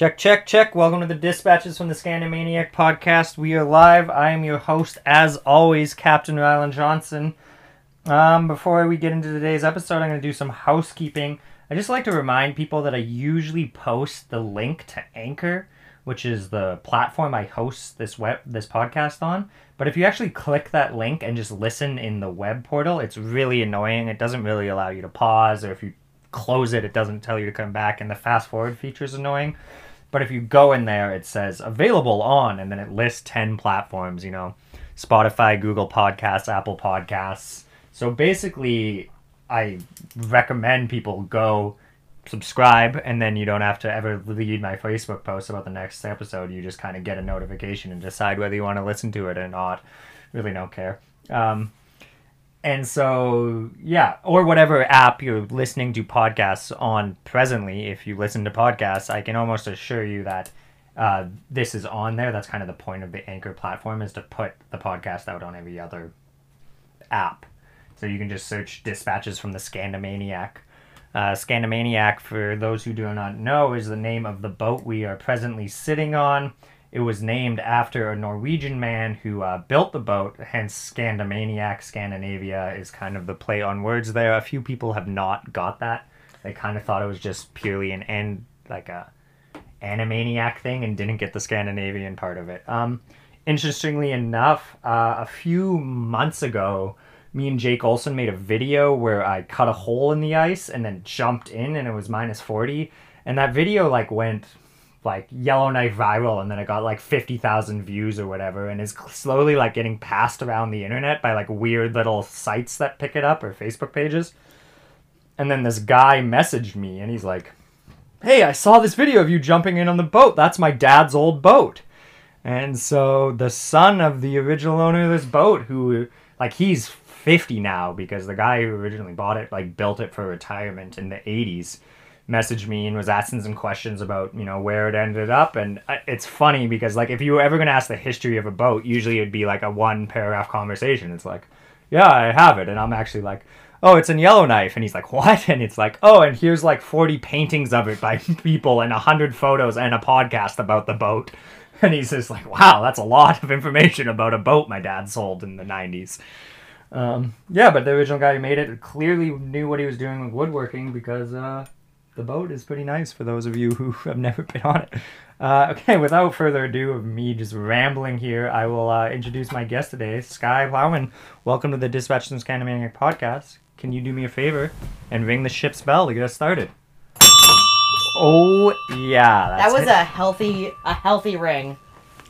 Check, check, check. Welcome to the Dispatches from the Scandamaniac podcast. We are live. I am your host, as always, Captain Rylan Johnson. Um, before we get into today's episode, I'm going to do some housekeeping. I just like to remind people that I usually post the link to Anchor, which is the platform I host this web this podcast on. But if you actually click that link and just listen in the web portal, it's really annoying. It doesn't really allow you to pause, or if you close it, it doesn't tell you to come back, and the fast forward feature is annoying. But if you go in there, it says available on, and then it lists 10 platforms, you know, Spotify, Google Podcasts, Apple Podcasts. So basically, I recommend people go subscribe, and then you don't have to ever read my Facebook post about the next episode. You just kind of get a notification and decide whether you want to listen to it or not. Really don't care. Um, and so, yeah, or whatever app you're listening to podcasts on presently, if you listen to podcasts, I can almost assure you that uh, this is on there. That's kind of the point of the Anchor platform is to put the podcast out on every other app. So you can just search dispatches from the Scandamaniac. Uh, Scandamaniac, for those who do not know, is the name of the boat we are presently sitting on. It was named after a Norwegian man who uh, built the boat, hence Scandamaniac. Scandinavia is kind of the play on words there. A few people have not got that. They kind of thought it was just purely an and like a animaniac thing and didn't get the Scandinavian part of it. Um, interestingly enough, uh, a few months ago, me and Jake Olson made a video where I cut a hole in the ice and then jumped in, and it was minus forty. And that video like went like Yellowknife viral, and then it got like fifty thousand views or whatever, and is slowly like getting passed around the internet by like weird little sites that pick it up or Facebook pages. And then this guy messaged me, and he's like, "Hey, I saw this video of you jumping in on the boat. That's my dad's old boat." And so the son of the original owner of this boat, who like he's 50 now because the guy who originally bought it like built it for retirement in the 80s messaged me and was asking some questions about you know where it ended up. And it's funny because like if you were ever going to ask the history of a boat usually it'd be like a one paragraph conversation. It's like yeah i have it. And i'm actually like oh it's in yellowknife. And he's like what? And it's like oh and here's like 40 paintings of it by people and 100 photos and a podcast about the boat. And he's just like wow that's a lot of information about a boat my dad sold in the 90s um, yeah, but the original guy who made it clearly knew what he was doing with woodworking because uh, the boat is pretty nice for those of you who have never been on it. Uh, okay, without further ado of me just rambling here, I will uh, introduce my guest today, Sky Plowman. Welcome to the Dispatch from Scandamaniac podcast. Can you do me a favor and ring the ship's bell to get us started? Oh yeah, that was it. a healthy a healthy ring.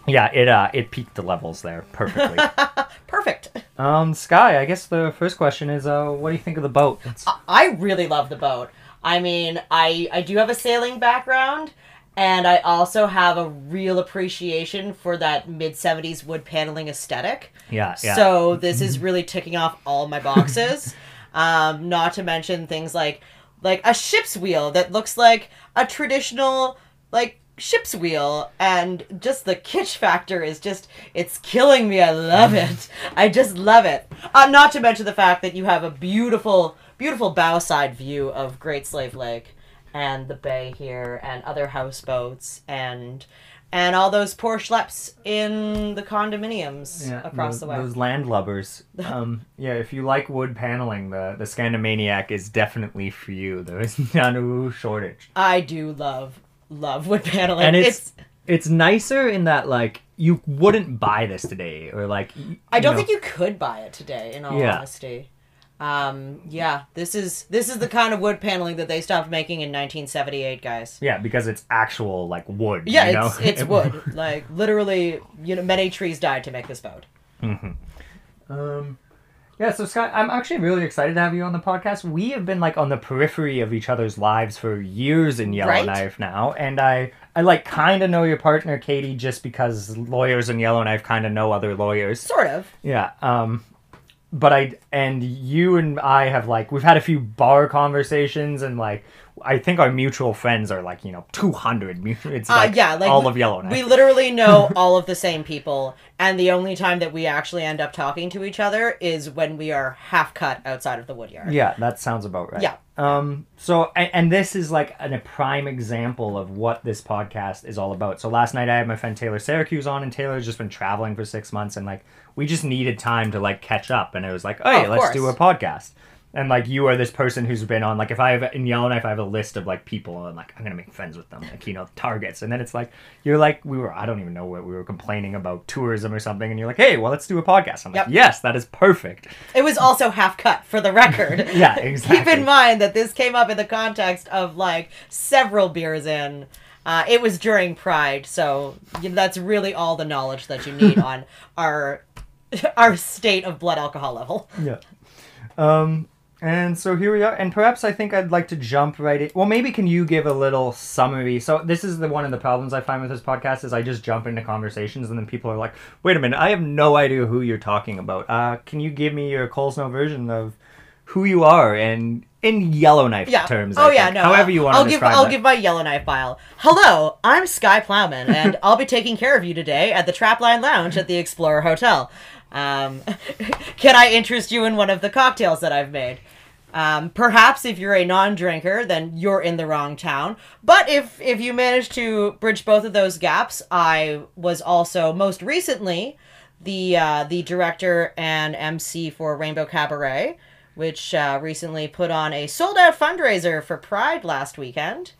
Yeah, it uh it peaked the levels there perfectly. Perfect. Um, Sky, I guess the first question is, uh, what do you think of the boat? I really love the boat. I mean, I I do have a sailing background, and I also have a real appreciation for that mid '70s wood paneling aesthetic. Yeah, yeah. So this is really ticking off all my boxes. um, not to mention things like like a ship's wheel that looks like a traditional like ship's wheel and just the kitsch factor is just it's killing me i love it i just love it uh, not to mention the fact that you have a beautiful beautiful bow side view of great slave lake and the bay here and other houseboats and and all those poor schleps in the condominiums yeah, across those, the way. Those landlubbers. um, yeah, if you like wood paneling, the the Scandamaniac is definitely for you. There is no shortage. I do love love wood paneling. And it's it's, it's nicer in that like you wouldn't buy this today or like I don't know. think you could buy it today in all yeah. honesty. Um, yeah, this is this is the kind of wood paneling that they stopped making in 1978, guys. Yeah, because it's actual like wood. Yeah, you know? it's it's wood. like literally, you know, many trees died to make this boat. Mm-hmm. Um, yeah, so Scott, I'm actually really excited to have you on the podcast. We have been like on the periphery of each other's lives for years in Yellowknife right? now, and I I like kind of know your partner Katie just because lawyers in Yellowknife kind of know other lawyers. Sort of. Yeah. Um but I and you and I have like we've had a few bar conversations and like I think our mutual friends are like you know two hundred. It's Uh, like, yeah, like all we- of Yellowknife. We literally know all of the same people, and the only time that we actually end up talking to each other is when we are half cut outside of the woodyard. Yeah, that sounds about right. Yeah. Um. So, and, and this is like an, a prime example of what this podcast is all about. So last night I had my friend Taylor Syracuse on, and Taylor's just been traveling for six months, and like we just needed time to like catch up, and it was like, oh, Oh, let's do a podcast. And like you are this person who's been on like if I have in Yellowknife I have a list of like people and like I'm gonna make friends with them like you know targets and then it's like you're like we were I don't even know what we were complaining about tourism or something and you're like hey well let's do a podcast I'm like Yep. yes that is perfect It was also half cut for the record. Yeah, exactly Keep in mind that this came up in the context of like several beers in. Uh, it was during Pride, so that's really all the knowledge that you need on our our state of blood alcohol level. Yeah. Um, and so here we are. And perhaps I think I'd like to jump right in. Well, maybe can you give a little summary? So this is the one of the problems I find with this podcast is I just jump into conversations and then people are like, "Wait a minute, I have no idea who you're talking about. Uh, can you give me your Coles Notes version of who you are and in Yellowknife Yeah. terms? oh I yeah. think. No. However you want I'll to give I'll that. give my Yellowknife file. Hello, I'm Sky Plowman, and I'll be taking care of you today at the Trapline Lounge at the Explorer Hotel. Um, can I interest you in one of the cocktails that I've made? Um, perhaps if you're a non-drinker, then you're in the wrong town. But if if you manage to bridge both of those gaps, I was also most recently the uh, the director and MC for Rainbow Cabaret, which uh, recently put on a sold out fundraiser for Pride last weekend.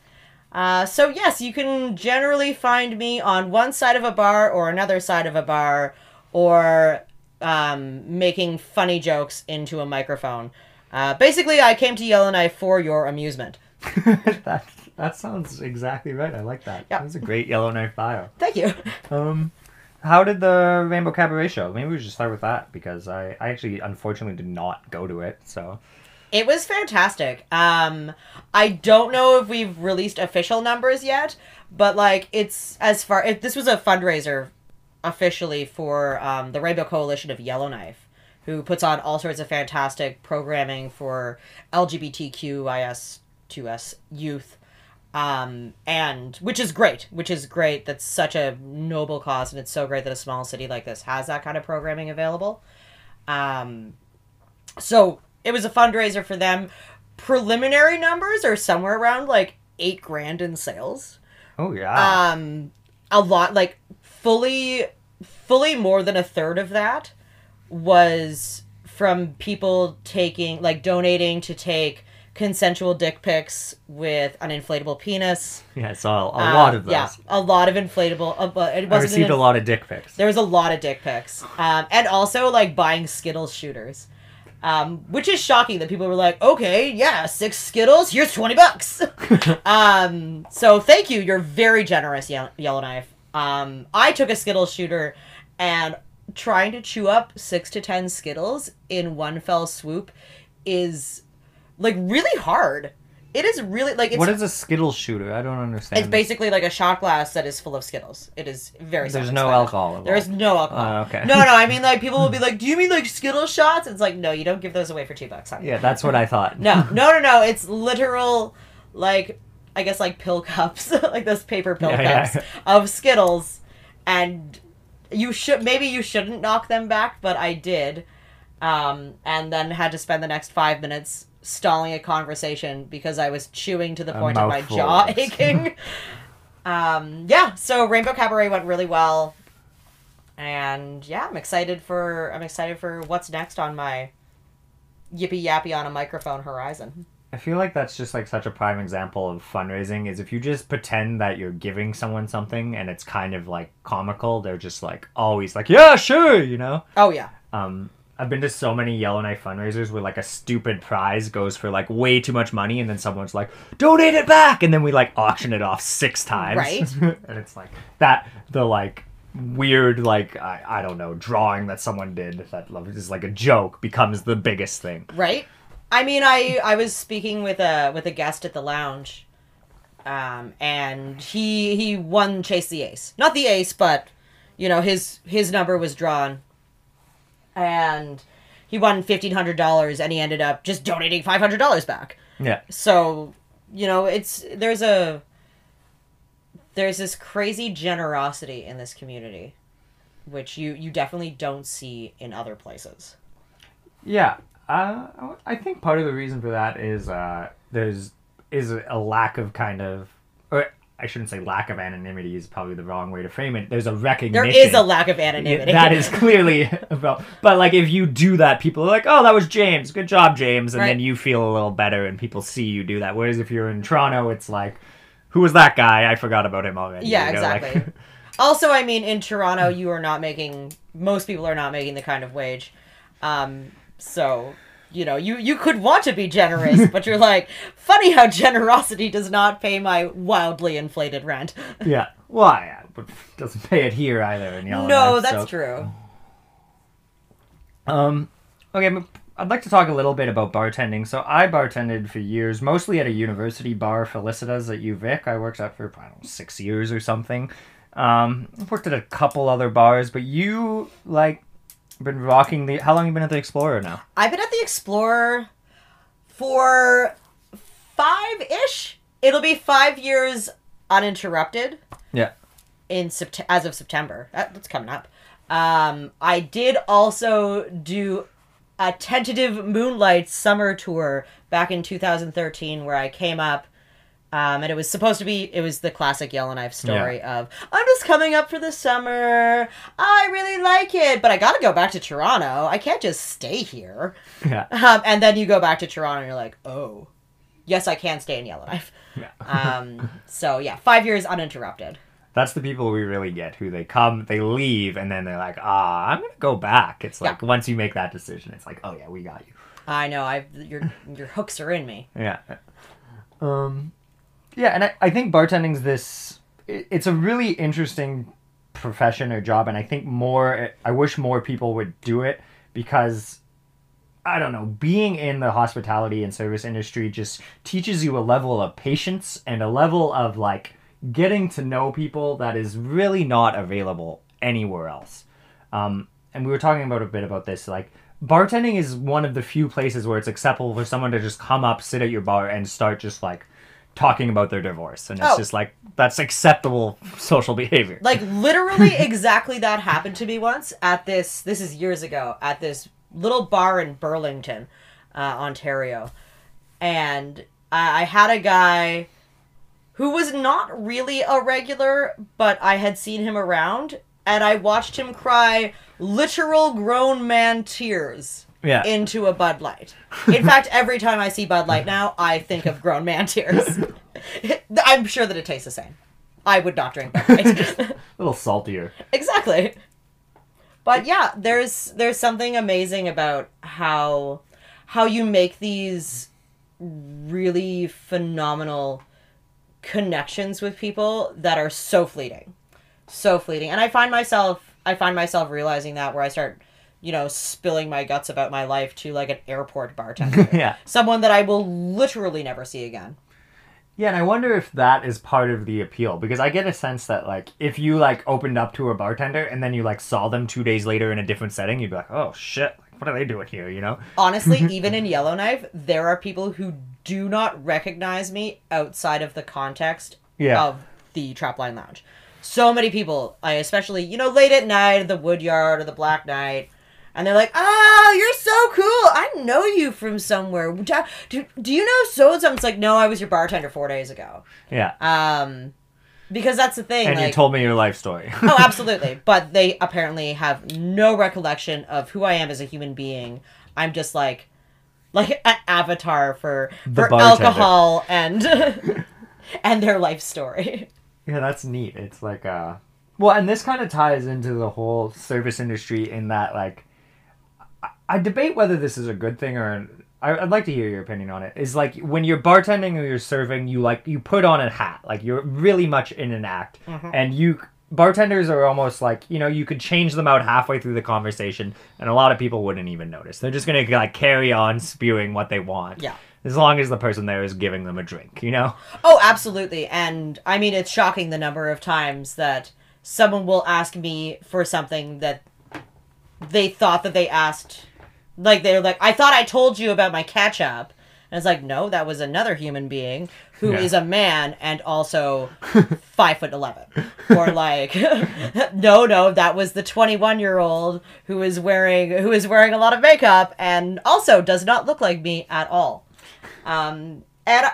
Uh, so yes, you can generally find me on one side of a bar or another side of a bar, or um, making funny jokes into a microphone. Uh, basically, I came to Yellowknife for your amusement. that that sounds exactly right. I like that. Yeah. That's a great Yellowknife bio. Thank you. Um, how did the Rainbow Cabaret show? Maybe we should start with that because I, I actually unfortunately did not go to it. So It was fantastic. Um, I don't know if we've released official numbers yet, but like it's as far if this was a fundraiser officially for um, the Rainbow Coalition of Yellowknife, who puts on all sorts of fantastic programming for LGBTQIS2S youth. Um, and which is great, which is great. That's such a noble cause, and it's so great that a small city like this has that kind of programming available. Um, so it was a fundraiser for them. Preliminary numbers are somewhere around like eight grand in sales. oh yeah, Um, a lot like fully, fully more than a third of that was from people taking like donating to take consensual dick pics with an inflatable penis. yeah, I saw a, Um, lot of those. Yeah, a lot of inflatable. Uh, but it I received an a lot of dick pics. there was a lot of dick pics. Um, and also like buying Skittles shooters. Um, which is shocking that people were like, okay, yeah, six Skittles, here's 20 bucks. um, so thank you. You're very generous, Ye- Yellowknife. Um, I took a Skittle shooter and trying to chew up six to 10 Skittles in one fell swoop is like really hard. It is really like it's what is a Skittle shooter? I don't understand. it's basically like a shot glass that is full of Skittles. It is very. There's no alcohol There is no alcohol. Oh, okay. No, no. I mean, like people will be like, "Do you mean like Skittle shots?" It's like, no, you don't give those away for two bucks. Honey. Yeah, that's what I thought. No, no, no, no. It's literal, like I guess like pill cups, like those paper pill Yeah, yeah. cups of Skittles, and you should maybe you shouldn't knock them back, but I did, um, and then had to spend the next five minutes stalling a conversation because I was chewing to the point of my jaw aching. um, yeah, so Rainbow Cabaret went really well, and yeah, I'm excited for I'm excited for what's next on my yippee yappy on a microphone horizon. I feel like that's just like such a prime example of fundraising is if you just pretend that you're giving someone something and it's kind of like comical, they're just like always like, yeah, sure, you know. Oh yeah. Um, I've been to so many Yellowknife fundraisers where like a stupid prize goes for like way too much money, and then someone's like, "Donate it back," and then we like auction it off six times, Right. and it's like that the like weird like I, I don't know drawing that someone did that is like a joke becomes the biggest thing. right i mean i i was speaking with a with a guest at the lounge um and he he won chase the ace. Not the ace but you know his his number was drawn. And he won $1500 and he ended up just donating $500 back. Yeah, so you know, it's there's a there's this crazy generosity in this community, which you you definitely don't see in other places. Yeah, uh, I think part of the reason for that is uh, there's is a lack of kind of, or I shouldn't say lack of anonymity is probably the wrong way to frame it. There's a recognition. There is a lack of anonymity. that is clearly about. But like, if you do that, people are like, "Oh, that was James. Good job, James," and Right. then you feel a little better, and people see you do that. Whereas if you're in Toronto, it's like, "Who was that guy? I forgot about him already." Yeah, you know, like- exactly. also, I mean, in Toronto, you are not making. Most people are not making the kind of wage. Um, so you know, you you could want to be generous, but you're like, funny how generosity does not pay my wildly inflated rent. yeah. Well, yeah, but doesn't pay it here either in Yellowknife. no, that's so- true. Um, okay, I'd like to talk a little bit about bartending. So I bartended for years, mostly at a university bar, Felicita's at UVic. I worked at for I don't know six years or something. Um, I've worked at a couple other bars, but you like been rocking the. How long you been at the Explorer now? I've been at the Explorer for five ish. It'll be five years uninterrupted. Yeah. in Sept- as of September. That, that's coming up. Um, I did also do a tentative Moonlight summer tour back in 2013, where I came up. Um, and it was supposed to be, it was the classic Yellowknife story of, I'm just coming up for the summer. I really like it, but I gotta go back to Toronto. I can't just stay here. Yeah. Um, and then you go back to Toronto and you're like, oh, yes, I can stay in Yellowknife. Yeah. Um, so yeah, five years uninterrupted. That's the people we really get who they come, they leave, and then they're like, ah, I'm gonna go back. It's like once you make that decision, it's like, oh yeah, we got you. I know. I your your hooks are in me. Yeah. Um, yeah, and I, I think bartending's this. It, it's a really interesting profession or job, and I think more. I wish more people would do it because. I don't know, being in the hospitality and service industry just teaches you a level of patience and a level of like getting to know people that is really not available anywhere else. Um, and we were talking about a bit about this, like bartending is one of the few places where it's acceptable for someone to just come up, sit at your bar, and start just like talking about their divorce, and it's Oh. just like that's acceptable social behavior. Like literally, exactly that happened to me once at this. This is years ago at this little bar in Burlington, uh, Ontario, and I, I had a guy who was not really a regular, but I had seen him around, and I watched him cry literal grown man tears. Yeah, into a Bud Light. In fact, every time I see Bud Light now, I think of grown man tears. I'm sure that it tastes the same. I would not drink Bud Light. a little saltier. exactly. But yeah, there's there's something amazing about how how you make these really phenomenal connections with people that are so fleeting. So fleeting. And I find myself I find myself realizing that where I start, you know, spilling my guts about my life to like an airport bartender. yeah, Someone that I will literally never see again. yeah, and I wonder if that is part of the appeal because I get a sense that like if you like opened up to a bartender and then you like saw them two days later in a different setting, you'd be like, oh shit, what are they doing here? You know? Honestly, even in Yellowknife, there are people who do not recognize me outside of the context Yeah. of the Trapline Lounge. So many people, I especially, you know, late at night the Woodyard or the Black Knight, and they're like, "Oh, you're so cool! I know you from somewhere. Do, do, you know so and so?" It's like, "No, I was your bartender four days ago." Yeah. Um, because that's the thing. And like, you told me your life story. oh, absolutely. But they apparently have no recollection of who I am as a human being. I'm just like, like an avatar for The for bartender. alcohol and and their life story. Yeah, that's neat. It's like uh well, and this kind of ties into the whole service industry in that like I, I debate whether this is a good thing or I, I'd like to hear your opinion on it. Is like when you're bartending or you're serving, you like you put on a hat, like you're really much in an act, mm-hmm. and you bartenders are almost like you know you could change them out halfway through the conversation, and a lot of people wouldn't even notice. They're just gonna like carry on spewing what they want. Yeah. As long as the person there is giving them a drink, you know. Oh, absolutely. And I mean, it's shocking the number of times that someone will ask me for something that they thought that they asked. Like, they're like, I thought I told you about my catch up. And it's like, no, that was another human being who is Yeah. a man and also five foot eleven. Or like, no, no, that was the twenty-one year old who is wearing who is wearing a lot of makeup and also does not look like me at all. Um, and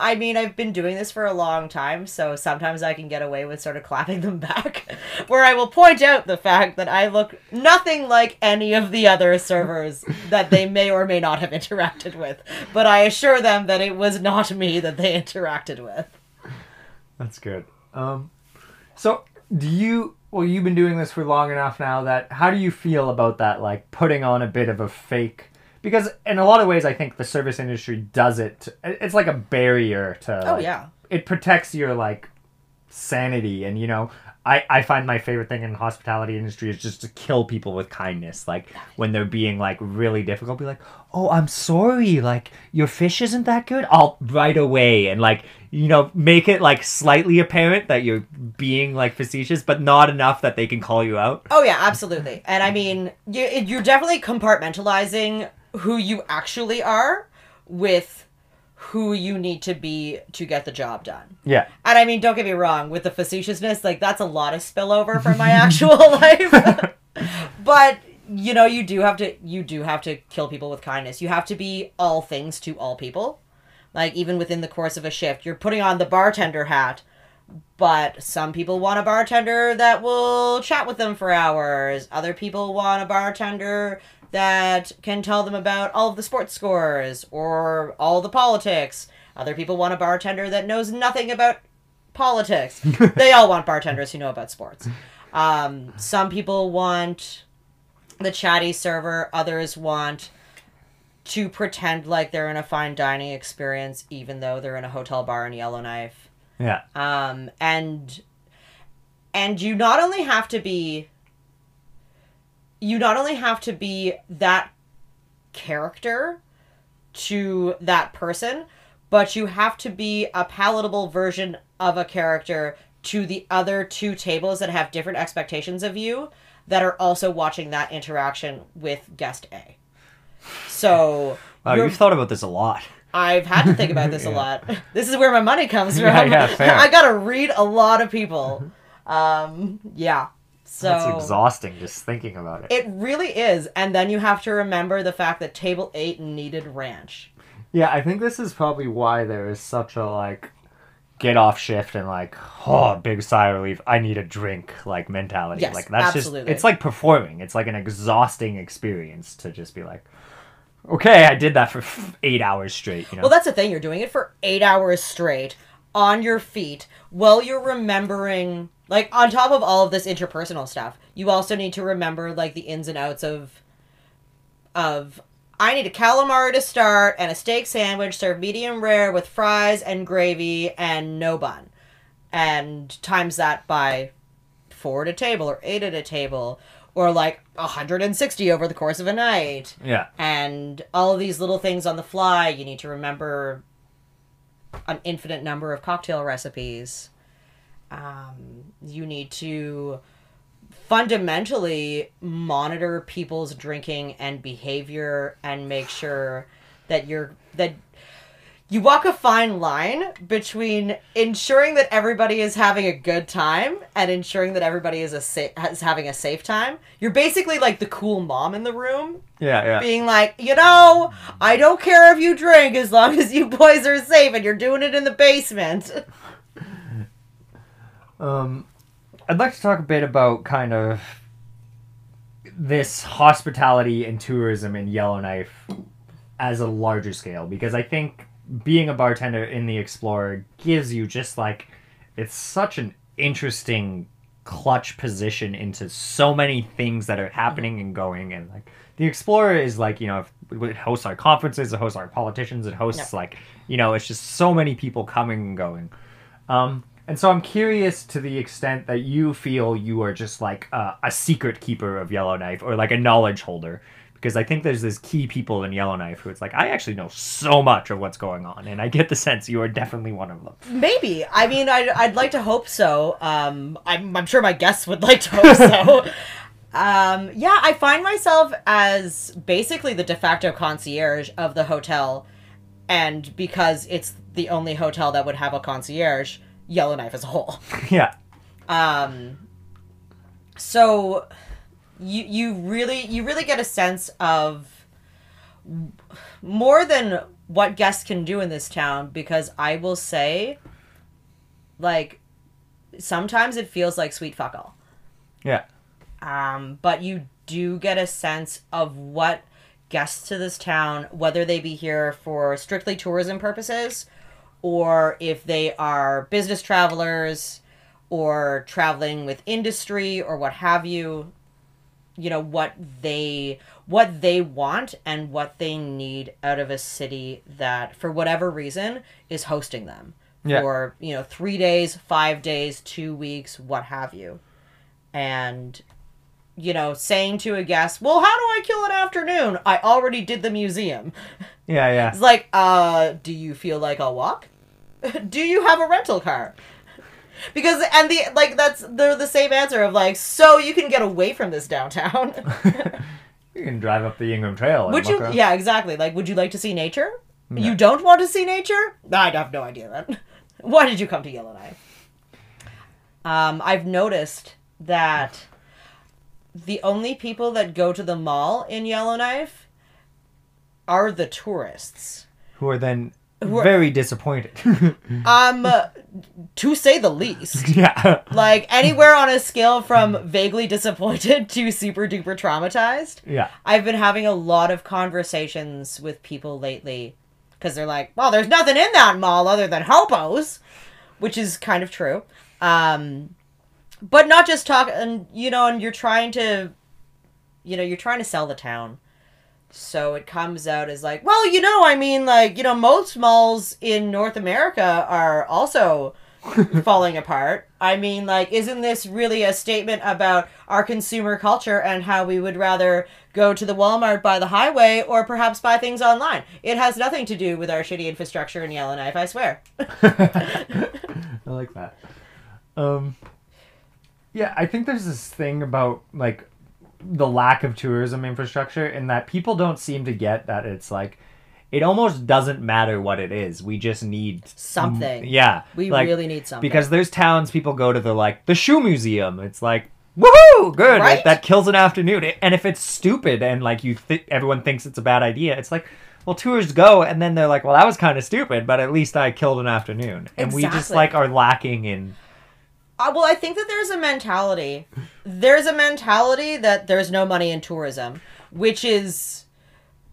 I mean, I've been doing this for a long time, so sometimes I can get away with sort of clapping them back, where I will point out the fact that I look nothing like any of the other servers that they may or may not have interacted with, but I assure them that it was not me that they interacted with. That's good. Um, so do you? Well, you've been doing this for long enough now. That how do you feel about that? Like putting on a bit of a fake. Because in a lot of ways, I think the service industry does it. It's like a barrier to. Oh, like, yeah. It protects your like sanity, and you know, I I find my favorite thing in the hospitality industry is just to kill people with kindness. Like when they're being like really difficult, be like, "Oh, I'm sorry. Like your fish isn't that good." I'll right away and like you know make it like slightly apparent that you're being like facetious, but not enough that they can call you out. Oh yeah, absolutely. And I mean, you, you're definitely compartmentalizing who you actually are with who you need to be to get the job done. Yeah. And I mean, don't get me wrong, with the facetiousness, like that's a lot of spillover from my actual life. but you know, you do have to you do have to kill people with kindness. You have to be all things to all people. Like even within the course of a shift, you're putting on the bartender hat, but some people want a bartender that will chat with them for hours. Other people want a bartender that can tell them about all of the sports scores or all the politics. Other people want a bartender that knows nothing about politics. they all want bartenders who know about sports. Um, some people want the chatty server, others want to pretend like they're in a fine dining experience even though they're in a hotel bar in Yellowknife Yeah. um, and and you not only have to be you not only have to be that character to that person but you have to be a palatable version of a character to the other two tables that have different expectations of you that are also watching that interaction with guest A. So Wow, you've thought about this a lot. I've had to think about this a lot. This is where my money comes from. Yeah, yeah, fair. I gotta read a lot of people. Um, yeah. So That's exhausting just thinking about it. it really is, and then you have to remember the fact that table eight needed ranch. Yeah, I think this is probably why there is such a like get off shift and like oh big sigh of relief. I need a drink like mentality. Yes, like that's absolutely. just it's like performing. It's like an exhausting experience to just be like, okay, I did that for eight hours straight. You know. Well, that's the thing. You're doing it for eight hours straight on your feet while you're remembering, like, on top of all of this interpersonal stuff, you also need to remember, like, the ins and outs of, of, I need a calamari to start and a steak sandwich served medium rare with fries and gravy and no bun. And times that by four at a table or eight at a table or like 160 over the course of a night yeah. and all of these little things on the fly you need to remember an infinite number of cocktail recipes um, you need to fundamentally monitor people's drinking and behavior and make sure that you're that you walk a fine line between ensuring that everybody is having a good time and ensuring that everybody is a sa- is having a safe time. You're basically like the cool mom in the room, Yeah. Yeah. being like, you know, I don't care if you drink as long as you boys are safe and you're doing it in the basement. Um, I'd like to talk a bit about kind of this hospitality and tourism in Yellowknife as a larger scale because I think being a bartender in the Explorer gives you just like it's such an interesting clutch position into so many things that are happening and going and like the Explorer is like you know it hosts our conferences it hosts our politicians it hosts Yeah. like you know it's just so many people coming and going um, and so I'm curious to the extent that you feel you are just like uh, a secret keeper of Yellowknife or like a knowledge holder. Because I think there's this key people in Yellowknife who it's like, I actually know so much of what's going on. And I get the sense you are definitely one of them. Maybe. I mean, I'd, I'd like to hope so. Um, I'm, I'm sure my guests would like to hope so. um, yeah, I find myself as basically the de facto concierge of the hotel. and because it's the only hotel that would have a concierge, Yellowknife as a whole. Yeah. Um, so you you really you really get a sense of more than what guests can do in this town because I will say, like, sometimes it feels like sweet fuck all. Yeah. Um, but you do get a sense of what guests to this town, whether they be here for strictly tourism purposes or if they are business travelers or traveling with industry or what have you, you know, what they what they want and what they need out of a city that for whatever reason is hosting them Yeah. for, you know, 3 days, 5 days, 2 weeks, what have you. And you know, saying to a guest, "Well, how do I kill an afternoon? I already did the museum." Yeah, yeah. It's like, "Uh, do you feel like I'll walk? do you have a rental car?" Because and the like that's the the same answer of like, "So you can get away from this downtown." You can drive up the Ingraham Trail. would you? around. Yeah, exactly. Like, would you like to see nature? Yeah. You don't want to see nature? I have no idea then. Why did you come to Yellowknife? Um, I've noticed that the only people that go to the mall in Yellowknife are the tourists. Who are then Who are- very disappointed. Um, to say the least. yeah. Like anywhere on a scale from vaguely disappointed to super duper traumatized. Yeah. I've been having a lot of conversations with people lately because they're like, well, there's nothing in that mall other than hobos, which is kind of true. Um, but not just talk, and you know, and you're trying to, you know, you're trying to sell the town. So it comes out as like, well, you know, I mean, like, you know, most malls in North America are also falling apart. I mean, like, isn't this really a statement about our consumer culture and how we would rather go to the Walmart by the highway or perhaps buy things online? It has nothing to do with our shitty infrastructure in Yellowknife, I swear. I like that. Um, yeah, I think there's this thing about like the lack of tourism infrastructure, in that people don't seem to get that it's like it almost doesn't matter what it is. We just need Something. Yeah, We like, really need something. because there's towns people go to the like the shoe museum. It's like woohoo, good. Right? That kills an afternoon. And if it's stupid and like you th- everyone thinks it's a bad idea, it's like. Well, tours go, and then they're like, "Well, that was kind of stupid, but at least I killed an afternoon." And we just like are lacking in Uh, well, I think that there's a mentality. There's a mentality that there's no money in tourism, which is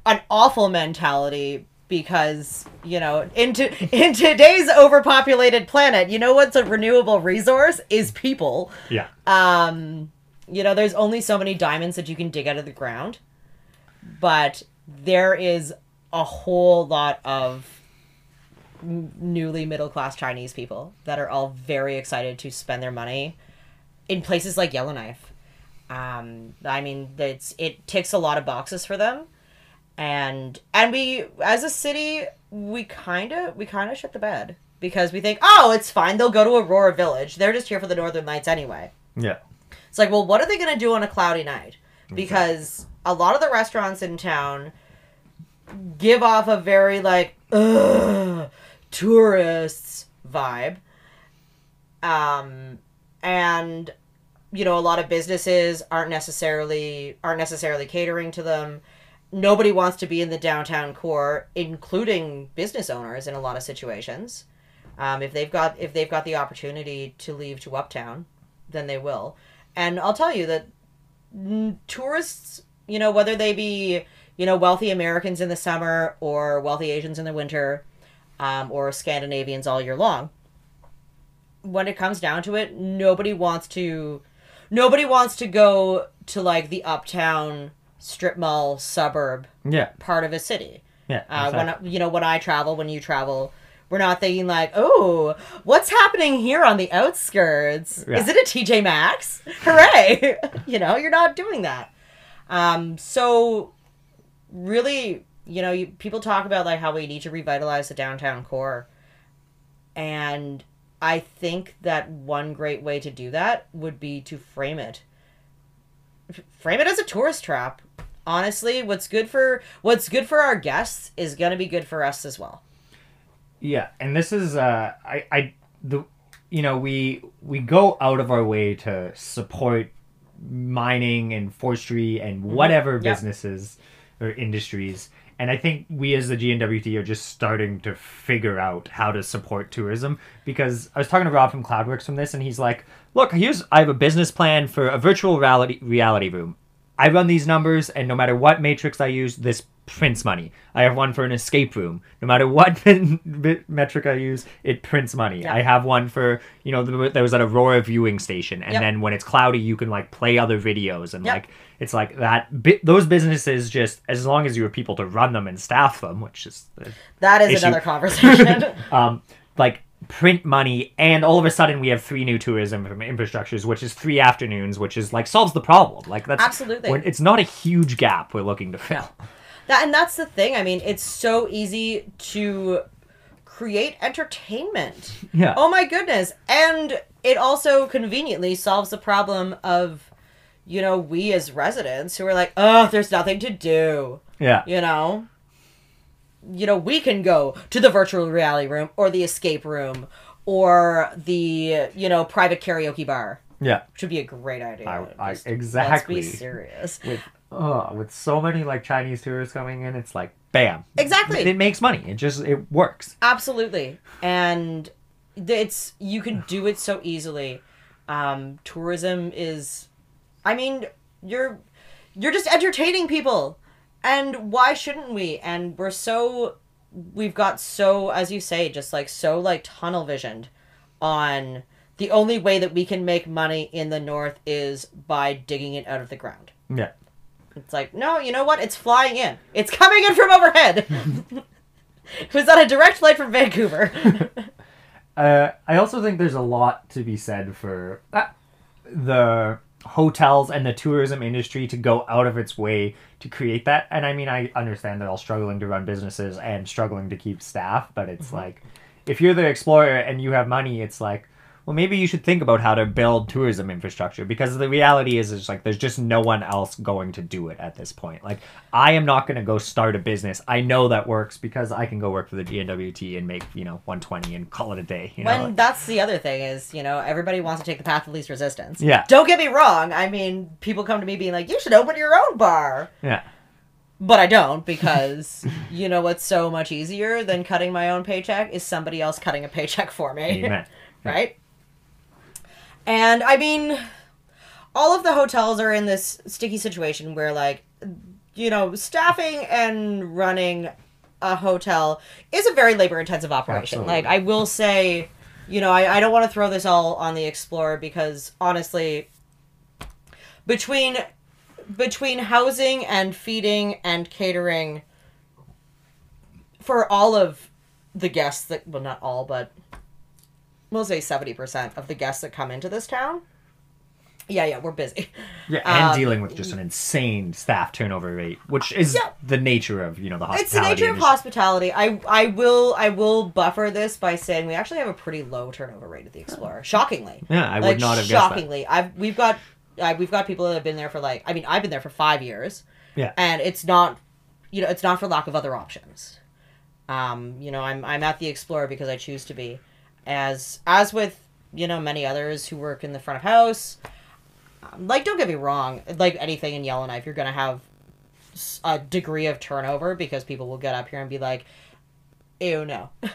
an awful mentality because you know in, to, in today's overpopulated planet, you know what's a renewable resource is people. yeah. Um, you know, there's only so many diamonds that you can dig out of the ground, but there is a whole lot of newly middle class Chinese people that are all very excited to spend their money in places like Yellowknife. Um, I mean, it's it ticks a lot of boxes for them, and and we as a city we kind of we kind of shit the bed because we think oh it's fine they'll go to Aurora Village they're just here for the Northern Lights anyway. Yeah. It's like, well, what are they going to do on a cloudy night? Because a lot of the restaurants in town give off a very like ugh, tourists vibe. Um, and you know, a lot of businesses aren't necessarily aren't necessarily catering to them. Nobody wants to be in the downtown core, including business owners in a lot of situations. Um, if they've got if they've got the opportunity to leave to uptown, then they will. And I'll tell you that tourists, you know, whether they be, you know, wealthy Americans in the summer or wealthy Asians in the winter, um, or Scandinavians all year long, when it comes down to it, nobody wants to, nobody wants to go to like the uptown strip mall suburb Yeah. part of a city. Yeah. Uh, exactly. when you know when I travel, when you travel, we're not thinking like, oh, what's happening here on the outskirts? Yeah. Is it a TJ Maxx? Hooray! you know, you're not doing that. Um, so really, you know, you, people talk about like how we need to revitalize the downtown core, and I think that one great way to do that would be to frame it, frame it as a tourist trap. honestly, what's good for what's good for our guests is going to be good for us as well. Yeah, and this is uh I I the you know, we we go out of our way to support mining and forestry and whatever Mm-hmm. Businesses or industries. And I think we as the GNWT are just starting to figure out how to support tourism because I was talking to Rob from Cloudworks from this and he's like, "Look, here's I have a business plan for a virtual reality reality room. I run these numbers, and no matter what matrix I use, this prints money. I have one for an escape room. No matter what metric I use, it prints money. Yeah. I have one for you know there there was an Aurora viewing station, and Yep. then when it's cloudy, you can like play other videos, and Yep. like it's like that. Bi- those businesses just as long as you have people to run them and staff them, which is That is Issue. another conversation. um, like print money and all of a sudden we have three new tourism infrastructures which is three afternoons which is like solves the problem like that's Absolutely. it's not a huge gap we're looking to fill That and that's the thing. I mean, it's so easy to create entertainment. Yeah. Oh my goodness. And it also conveniently solves the problem of you know, we as residents who are like, "Oh, there's nothing to do." yeah You know? You know, we can go to the virtual reality room or the escape room or the, you know, private karaoke bar. yeah Which would be a great idea. I- I- exactly. Let's be serious. with oh, with so many like Chinese tourists coming in, it's like bam, Exactly. It, makes money. It just it works. Absolutely. And it's you can do it so easily. Um, tourism is I mean, you're you're just entertaining people. And why shouldn't we? And we're so we've got so as you say, just like so like tunnel visioned on the only way that we can make money in the north is by digging it out of the ground. Yeah, It's like, no, you know what? It's flying in. It's coming in from overhead. it was on a direct flight from Vancouver. uh, I also think there's a lot to be said for uh, the hotels and the tourism industry to go out of its way to create that. And I mean, I understand they're all struggling to run businesses and struggling to keep staff, but it's like if you're the explorer and you have money, it's like. Well, maybe you should think about how to build tourism infrastructure because the reality is, is like there's just no one else going to do it at this point. Like, I am not going to go start a business. I know that works because I can go work for the GNWT and make you know 120 and call it a day. You know, when that's the other thing is, you know, everybody wants to take the path of least resistance. Yeah. Don't get me wrong. I mean, people come to me being like, "You should open your own bar," yeah, but I don't because you know what's so much easier than cutting my own paycheck is somebody else cutting a paycheck for me. amen. right? And I mean, all of the hotels are in this sticky situation where, like, you know, staffing and running a hotel is a very labor intensive operation. Absolutely. Like, I will say, you know, I, I don't want to throw this all on the Explorer because honestly, between between housing and feeding and catering for all of the guests that well not all but we'll say 70% of the guests that come into this town yeah yeah we're busy Yeah, and Um, dealing with just an insane staff turnover rate, which is Yeah. the nature of you know the hospitality. it's the nature of hospitality i i will i will buffer this by saying we actually have a pretty low turnover rate at the explorer shockingly Yeah, I would not have guessed that. shockingly i've we've got uh, we've got people that have been there for like i mean i've been there for five years Yeah. and it's not you know it's not for lack of other options um you know i'm i'm at the explorer because i choose to be as as with you know many others who work in the front of house like don't get me wrong like anything in yellowknife you're gonna have a degree of turnover because people will get up here and be like ew no.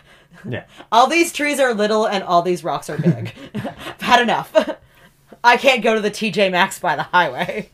Yeah, all these trees are little and all these rocks are big. I've had enough. I can't go to the tj maxx by the highway.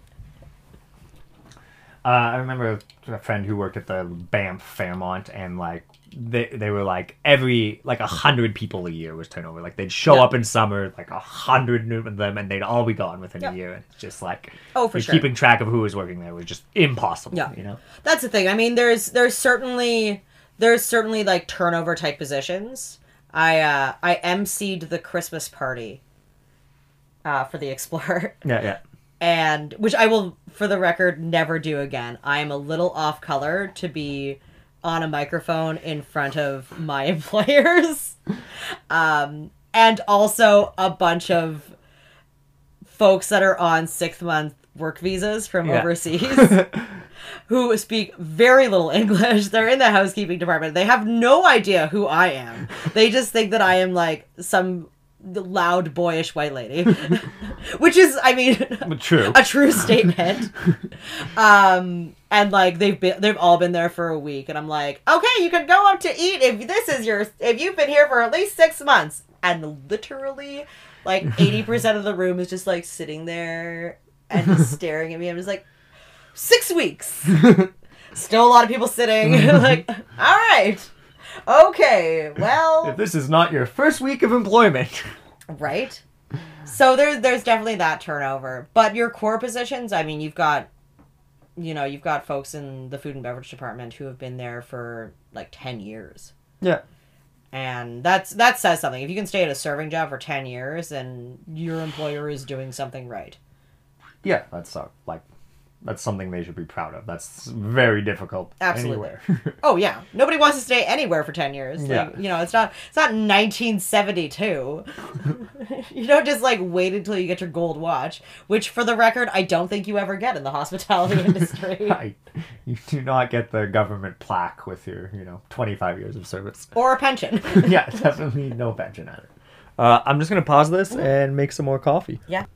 Uh, I remember a friend who worked at the Banff Fairmont, and like they they were like every like a hundred people a year was turnover. Like they'd show Yeah. up in summer, like a hundred of them, and they'd all be gone within Yeah. a year. And it's just like Oh, for sure. keeping track of who was working there was just impossible. Yeah. you know. That's the thing. I mean, there's there's certainly there's certainly like turnover type positions. I uh I emceed the Christmas party uh for the Explorer Yeah, yeah. and which I will for the record never do again. I am a little off color to be on a microphone in front of my employers. Um and also a bunch of folks that are on six month work visas from Yeah. overseas who speak very little English. They're in the housekeeping department. They have no idea who I am. They just think that I am like some loud boyish white lady which is i mean True. a true statement um and like they've been they've all been there for a week. And i'm like okay you can go up to eat if this is your if you've been here for at least six months. And literally like 80% of the room is just like sitting there and just staring at me. I'm just like six weeks. Still a lot of people sitting. Like all right. Okay well. If this is not your first week of employment. Right. So there's there's definitely that turnover. But your core positions, I mean, you've got you know, you've got folks in the food and beverage department who have been there for like 10 years. Yeah. And that's that says something. If you can stay at a serving job for 10 years then your employer is doing something right. Yeah, that's uh, like that's something they should be proud of. That's very difficult Absolutely. anywhere. Oh yeah, nobody wants to stay anywhere for 10 years. Like, Yeah. you know, it's not it's not 1972. you don't just like wait until you get your gold watch, which for the record, I don't think you ever get in the hospitality industry. I, you do not get the government plaque with your, you know, 25 years of service. or a pension. yeah, definitely no pension at it. Uh, I'm just gonna pause this and make some more coffee. Yeah.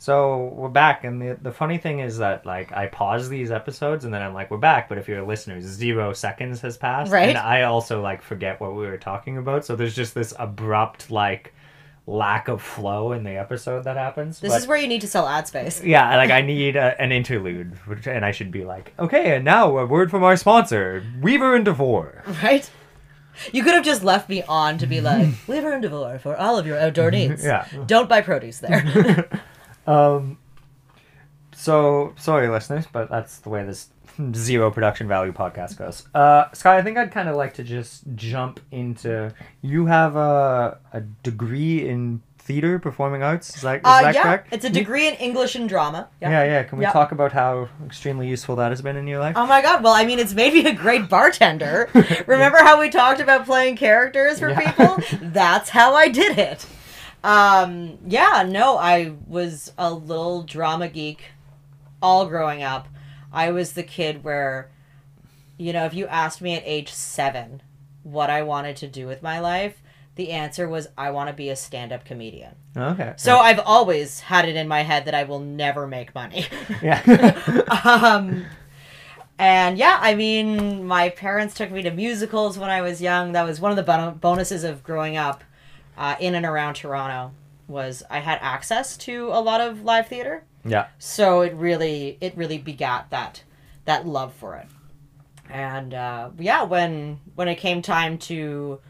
So we're back, and the the funny thing is that like I pause these episodes, and then I'm like, we're back. But if you're listeners, zero seconds has passed, Right. And I also like forget what we were talking about. So there's just this abrupt like lack of flow in the episode that happens. This But- is where you need to sell ad space. yeah, like I need a, an interlude, which, and I should be like, okay, and now a word from our sponsor, Weaver and Devore. Right? You could have just left me on to be like, Weaver and devore for all of your outdoor needs. Yeah. Don't buy produce there. Um, so sorry, listeners, but that's the way this zero production value podcast goes. Uh, Sky, I think I'd kind of like to just jump into. You have a a degree in theater, performing arts. Is that, is uh, that yeah, correct? it's a degree in English and drama. Yeah, yeah. Can we Yeah. talk about how extremely useful that has been in your life? Oh my god, well, I mean, it's made me a great bartender. Remember how we talked about playing characters for Yeah. people? That's how I did it. Um, yeah, no, I was a little drama geek all growing up. I was the kid where, you know, if you asked me at age seven what I wanted to do with my life, the answer was I want to be a stand up comedian. okay. So I've always had it in my head that I will never make money. yeah. um and yeah i mean my parents took me to musicals when i was young that was one of the bonuses of growing up uh, in and around toronto was i had access to a lot of live theater. Yeah. so it really it really begat that that love for it. And uh, yeah when when it came time to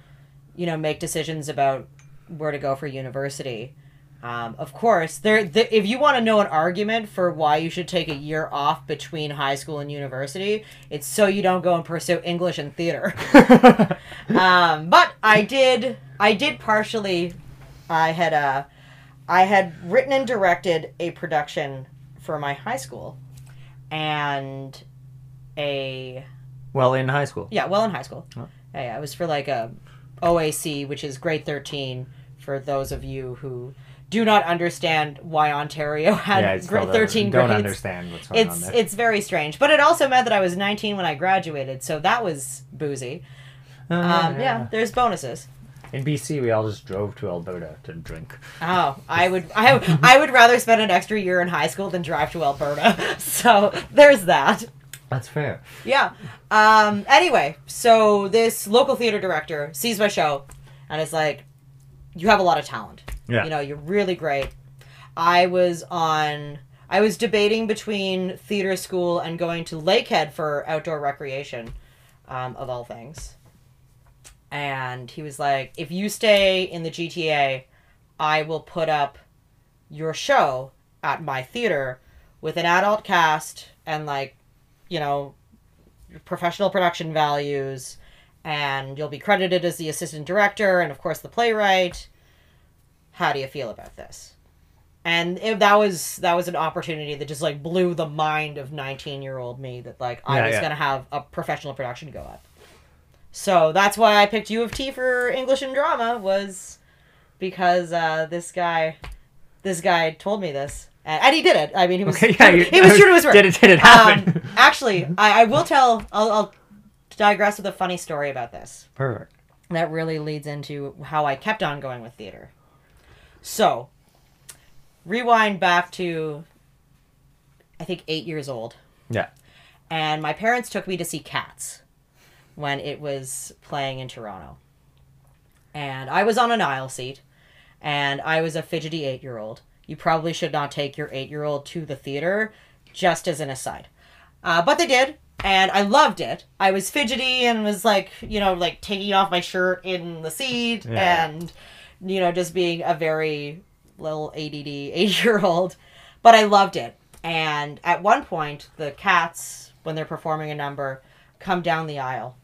you know make decisions about where to go for university um, of course there the, if you want to know an argument for why you should take a year off between high school and university it's so you don't go and pursue english and theater. Um, but I did I did partially I had uh I had written and directed a production for my high school and a well, in high school. yeah, well in high school. Oh. Yeah, yeah, it was for like a OAC, which is grade 13 for those of you who do not understand why Ontario had yeah, it's grade called a- 13 Don't understand what's going on It's there. it's very strange, but it also meant that I was 19 when I graduated, so that was boozy. Uh, Um, yeah, there's bonuses. In BC, we all just drove to Alberta to drink. Oh, I would I, I would rather spend an extra year in high school than drive to Alberta. So there's that. That's fair. Yeah. Um anyway, so this local theater director sees my show and is like you have a lot of talent. Yeah. You know, you're really great. I was on I was debating between theater school and going to Lakehead for outdoor recreation um, of all things. And he was like, if you stay in the GTA, I will put up your show at my theater with an adult cast and like, you know, professional production values and you'll be credited as the assistant director and of course the playwright. How do you feel about this? And it, that was that was an opportunity that just like blew the mind of 19-year-old me that like I Yeah, was yeah. going to have a professional production go up. So that's why I picked U of T for English and drama was because uh, this guy, this guy told me this, and, and he did it. I mean, he was Okay, yeah, you- he was true to his word. Did it? Did it happen? Um, actually, I, I will tell. I'll, I'll digress with a funny story about this Perfect. that really leads into how I kept on going with theater. So, rewind back to I think eight years old, Yeah. and my parents took me to see Cats when it was playing in Toronto. And I was on an aisle seat, and I was a fidgety eight year old. You probably should not take your eight year old to the theater, just as an aside. Uh, but they did, and I loved it. I was fidgety and was like, you know, like taking off my shirt in the seat Yeah. and, you know, just being a very little ADD eight year old. But I loved it. And at one point, the cats, when they're performing a number, come down the aisle.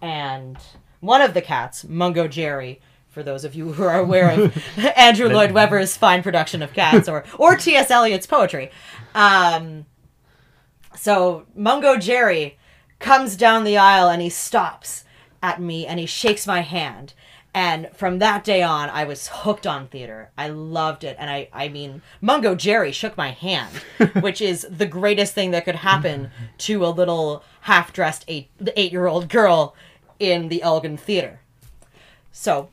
And one of the cats, Mungojerrie, for those of you who are aware of Andrew Lloyd Webber's fine production of cats or, or T.S. Eliot's poetry, um, so Mungojerrie comes down the aisle and he stops at me and he shakes my hand. And from that day on, I was hooked on theater. I loved it. And I, I mean, Mungojerrie shook my hand, which is the greatest thing that could happen to a little half dressed eight, eight year old girl in the Elgin Theater. So,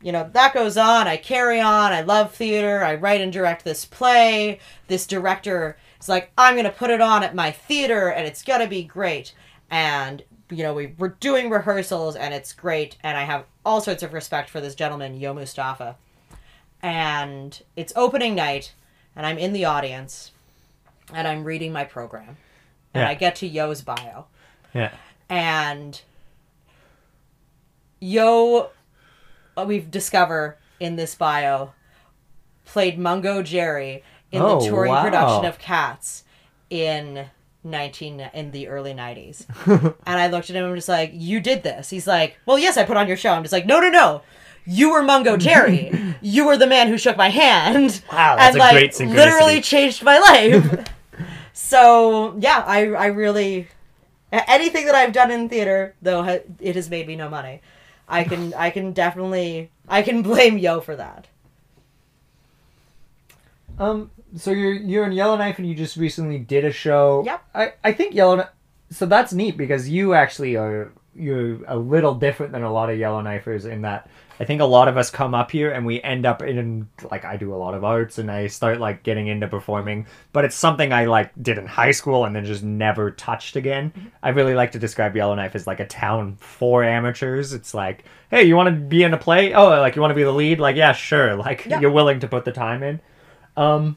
you know, that goes on. I carry on. I love theater. I write and direct this play. This director is like, I'm going to put it on at my theater and it's going to be great. And, you know, we, we're doing rehearsals and it's great. And I have all sorts of respect for this gentleman, Yo Mustafa. And it's opening night and I'm in the audience and I'm reading my program. And Yeah. I get to Yo's bio Yeah. and Yo, uh, we've discover in this bio, played Mungojerrie in Oh, the touring wow. production of Cats in nineteen in the early nineties. and I looked at him and was just like, "You did this." He's like, "Well, yes, I put on your show." I'm just like, "No, no, no." You were Mungojerrie. you were the man who shook my hand. Wow, that's and a like great synchronicity. literally changed my life. so yeah, I I really anything that I've done in theater, though ha- it has made me no money, I can I can definitely I can blame Yo for that. Um. So you're you're in Yellowknife, and you just recently did a show. Yep. I I think Yellowknife. So that's neat because you actually are you're a little different than a lot of Yellowknifers in that I think a lot of us come up here and we end up in like I do a lot of arts and I start like getting into performing, but it's something I like did in high school and then just never touched again. I really like to describe Yellowknife as like a town for amateurs. It's like, hey, you want to be in a play? Oh, like you want to be the lead? Like, yeah, sure. Like Yeah. you're willing to put the time in. Um,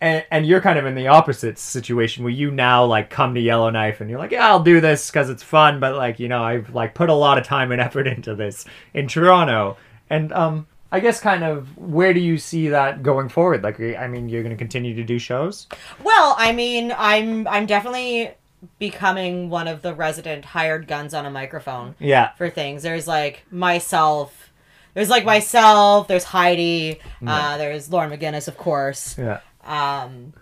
and, and you're kind of in the opposite situation where you now like come to Yellowknife and you're like, yeah, I'll do this because it's fun, but like you know, I've like put a lot of time and effort into this in Toronto, and um, I guess kind of where do you see that going forward? Like, I mean, you're going to continue to do shows. Well, I mean, I'm I'm definitely becoming one of the resident hired guns on a microphone Yeah, for things. There's like myself. There's like myself. There's Heidi. Uh, there's Loren McGinnis, of course. yeah, um,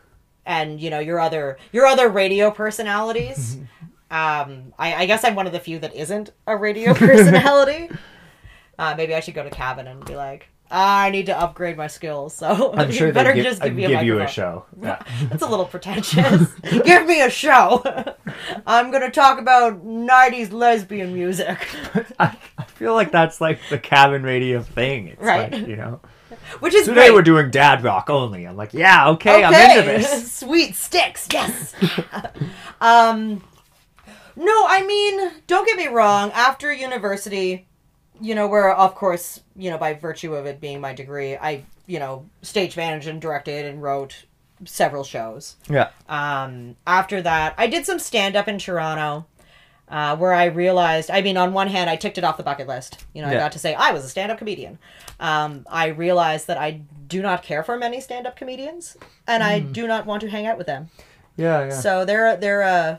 and you know your other your other radio personalities. um, I, I guess I'm one of the few that isn't a radio personality. uh, maybe I should go to cabin and be like, "Ah, I need to upgrade my skills. So I'm sure better give, just give me a give you a show. Yeah. That's a little pretentious. give me a show. I'm gonna talk about '90s lesbian music. I, I feel like that's like the cabin radio thing. It's Right. like, you know. Which is Today great. we're doing dad rock only. I'm like, yeah, okay, I'm into this. Sweet sticks, yes. um, no, I mean, don't get me wrong. After university, you know, where of course, you know, by virtue of it being my degree, I, you know, stage managed and directed and wrote several shows. Yeah. Um, after that, I did some stand up in Toronto. Uh, where I realized, I mean, on one hand, I ticked it off the bucket list. You know, I Yeah. got to say I was a stand up comedian. Um, I realized that I do not care for many stand up comedians, and I do not want to hang out with them. Yeah, yeah. So they're they're uh,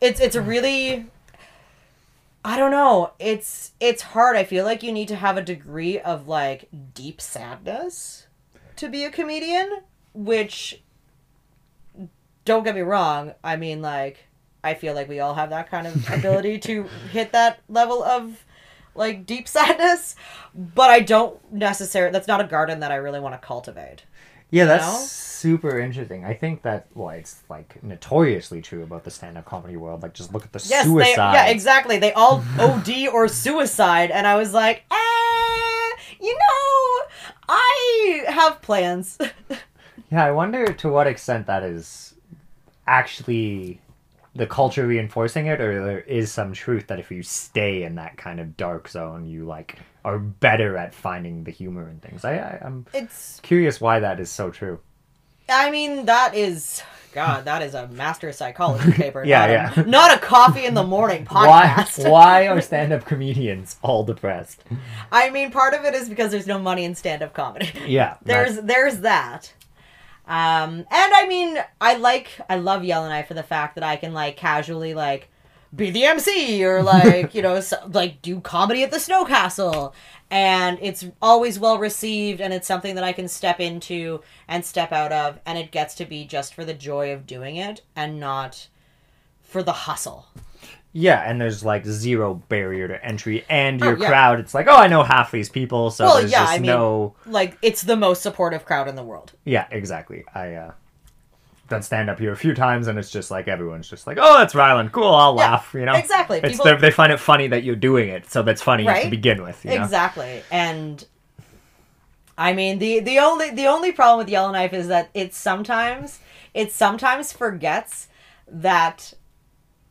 it's it's a really, I don't know. It's it's hard. I feel like you need to have a degree of like deep sadness to be a comedian, which don't get me wrong. I mean, like, I feel like we all have that kind of ability to hit that level of like deep sadness, but I don't necessarily. That's not a garden that I really want to cultivate. Yeah, that's know? super interesting. I think that well, it's like notoriously true about the stand-up comedy world. Like, just look at the Yes, suicide. they, yeah, exactly. They all OD or suicide, and I was like, eh, you know, I have plans. Yeah, I wonder to what extent that is actually the culture reinforcing it, or there is some truth that if you stay in that kind of dark zone, you like are better at finding the humor in things. I, I I'm it's, curious why that is so true. I mean, that is, God, that is a master psychology paper. Yeah, not yeah. A, not a coffee in the morning podcast. why why are stand-up comedians all depressed? I mean, part of it is because there's no money in stand-up comedy. Yeah, there's there's that. Um, and I mean, I like I love Yellowknife for the fact that I can like casually like be the MC or like you know so, like do comedy at the Snow Castle, and it's always well received and it's something that I can step into and step out of, and it gets to be just for the joy of doing it and not for the hustle. Yeah, and there's like zero barrier to entry, and your Oh, yeah. crowd. It's like, oh, I know half these people, so Well, there's yeah, just I mean- no. Like it's the most supportive crowd in the world. Yeah, exactly. I uh, done stand up here a few times, and it's just like everyone's just like, oh, that's Ryland, cool, I'll Yeah, laugh. You know, exactly. People- they find it funny that you're doing it, so that's funny to begin with. You know? Exactly. And I mean the the only the only problem with Yellowknife is that it sometimes it sometimes forgets that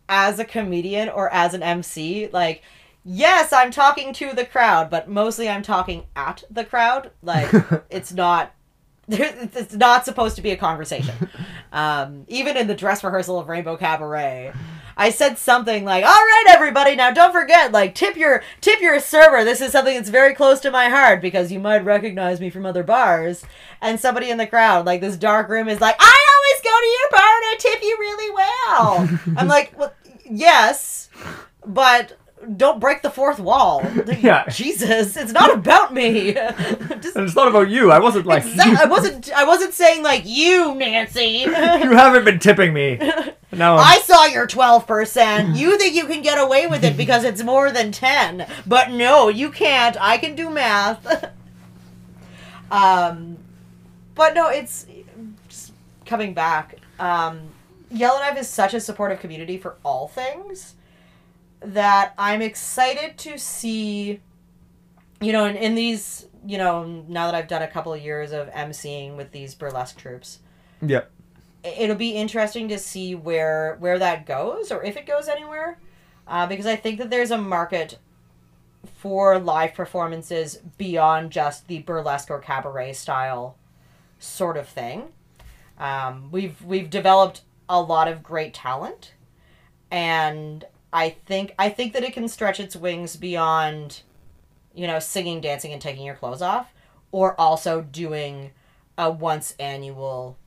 as a comedian or as an MC, like yes, I'm talking to the crowd, but mostly I'm talking at the crowd. Like it's not it's not supposed to be a conversation. Um, even in the dress rehearsal of Rainbow Cabaret, I said something like, "All right, everybody, now don't forget, like tip your tip your server. This is something that's very close to my heart because you might recognize me from other bars." And somebody in the crowd, like this dark room, is like, "I always go to your bar and I tip you really well." I'm like, "Well, yes, but." Don't break the fourth wall. Yeah. Jesus, it's not about me. Just And it's not about you. I wasn't like Exactly. I wasn't. I wasn't saying like you, Nancy. you haven't been tipping me. No, I'm- I saw your twelve percent. You think you can get away with it because it's more than ten, but no, you can't. I can do math. um, but no, it's just coming back. Um, Yellowknife is such a supportive community for all things that I'm excited to see. You know, in, in these, you know, now that I've done a couple of years of emceeing with these burlesque troops, yeah. it'll be interesting to see where where that goes or if it goes anywhere uh, because i think that there's a market for live performances beyond just the burlesque or cabaret style sort of thing um, we've we've developed a lot of great talent and i think i think that it can stretch its wings beyond you know singing dancing and taking your clothes off or also doing a once annual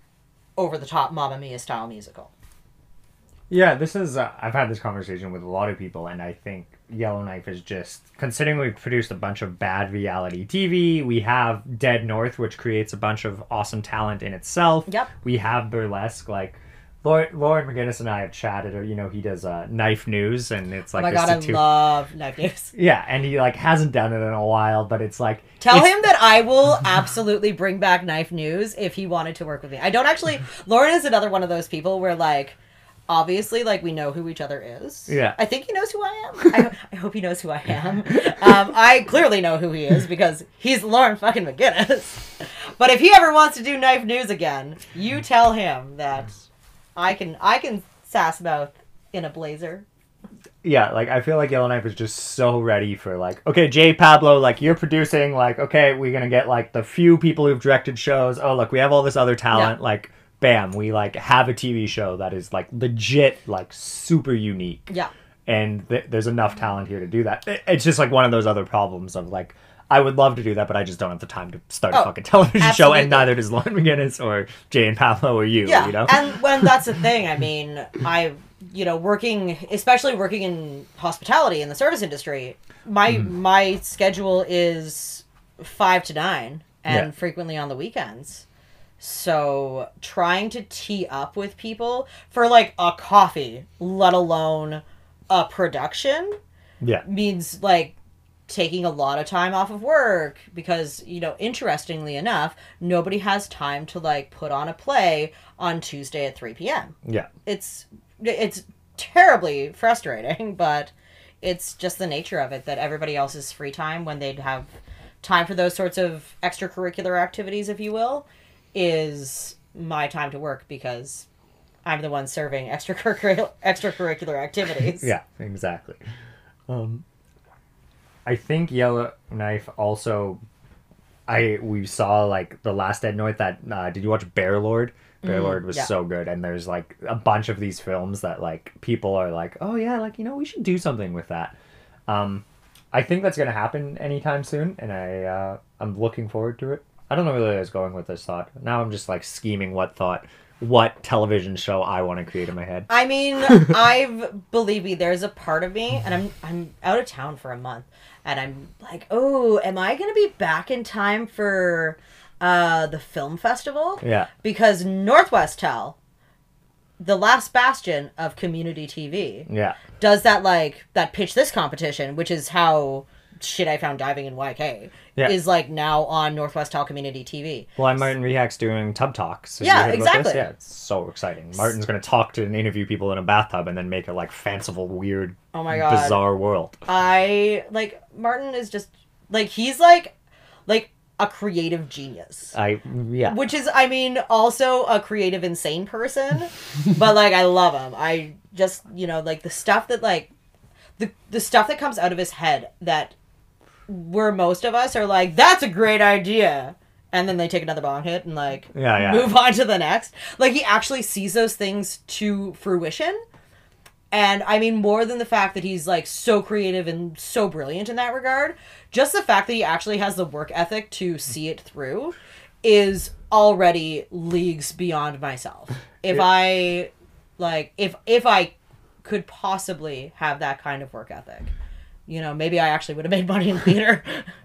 over the top Mamma Mia style musical. Yeah, this is. Uh, I've had this conversation with a lot of people, and I think Yellowknife is just considering we've produced a bunch of bad reality TV. We have Dead North, which creates a bunch of awesome talent in itself. Yep. We have burlesque, like. Loren, Loren McGinnis and I have chatted, or you know, he does uh, Knife News, and it's like oh my god, I situ- love Knife News. yeah, and he like hasn't done it in a while, but it's like Tell it's- him that I will absolutely bring back Knife News if he wanted to work with me. I don't actually. Loren is another one of those people where like. Obviously, like we know who each other is. Yeah. I think he knows who I am. I, I hope he knows who I am. Um, I clearly know who he is because he's Loren fucking McGinnis. But if he ever wants to do Knife News again, you tell him that I can I can sass mouth in a blazer. yeah, like I feel like Yellowknife is just so ready for like, okay, Jay Pablo, like you're producing, like, okay, we're gonna get like the few people who've directed shows. Oh, look, we have all this other talent. Like, bam, we like have a TV show that is like legit, like super unique. Yeah. And th- there's enough talent here to do that. It's just like one of those other problems of like, I would love to do that, but I just don't have the time to start a Oh, fucking television show, and neither does Loren McGinnis or Jay and Pablo or you. Yeah, You know. and when that's the thing, I mean, I, you know, working, especially working in hospitality in the service industry, my mm. my schedule is five to nine, and Yeah. frequently on the weekends. So trying to tee up with people for like a coffee, let alone a production, yeah. means like taking a lot of time off of work because you know interestingly enough nobody has time to like put on a play on tuesday at 3 p.m Yeah. it's it's terribly frustrating but it's just the nature of it that everybody else's free time when they'd have time for those sorts of extracurricular activities if you will is my time to work because i'm the one serving extracurricular extracurricular activities Yeah, exactly. Um, I think Yellowknife also. I we saw like the last Dead North that uh, did you watch Bear Lord? Bear Lord was yeah. so good, and there's like a bunch of these films that like people are like, oh yeah, like you know we should do something with that. Um, I think that's gonna happen anytime soon, and I uh, I'm looking forward to it. I don't know where I was going with this thought. Now I'm just like scheming what thought, what television show I want to create in my head. I mean, I've believe me, there's a part of me, and I'm I'm out of town for a month, and I'm like, oh, am I gonna be back in time for uh the film festival? Yeah, Because Northwestel, the last bastion of community TV, yeah, does that like that pitch this competition, which is how shit I found diving in YK Yeah. is like now on Northwestel community TV. Well, I'm Martin Rehak's doing Tub Talks. Yeah, you heard about this? exactly. Yeah, it's so exciting. Martin's going to talk to and interview people in a bathtub and then make a like fanciful, weird, Oh my god. bizarre world. I like Martin is just like he's like like a creative genius. I yeah. Which is I mean also a creative insane person, but like I love him. I just, you know, like the stuff that like the the stuff that comes out of his head that where most of us are like that's a great idea and then they take another bong hit and like Yeah, yeah. move on to the next. Like he actually sees those things to fruition. And I mean, more than the fact that he's like so creative and so brilliant in that regard, just the fact that he actually has the work ethic to see it through is already leagues beyond myself. If I like, if if I could possibly have that kind of work ethic, you know, maybe I actually would have made money in theater.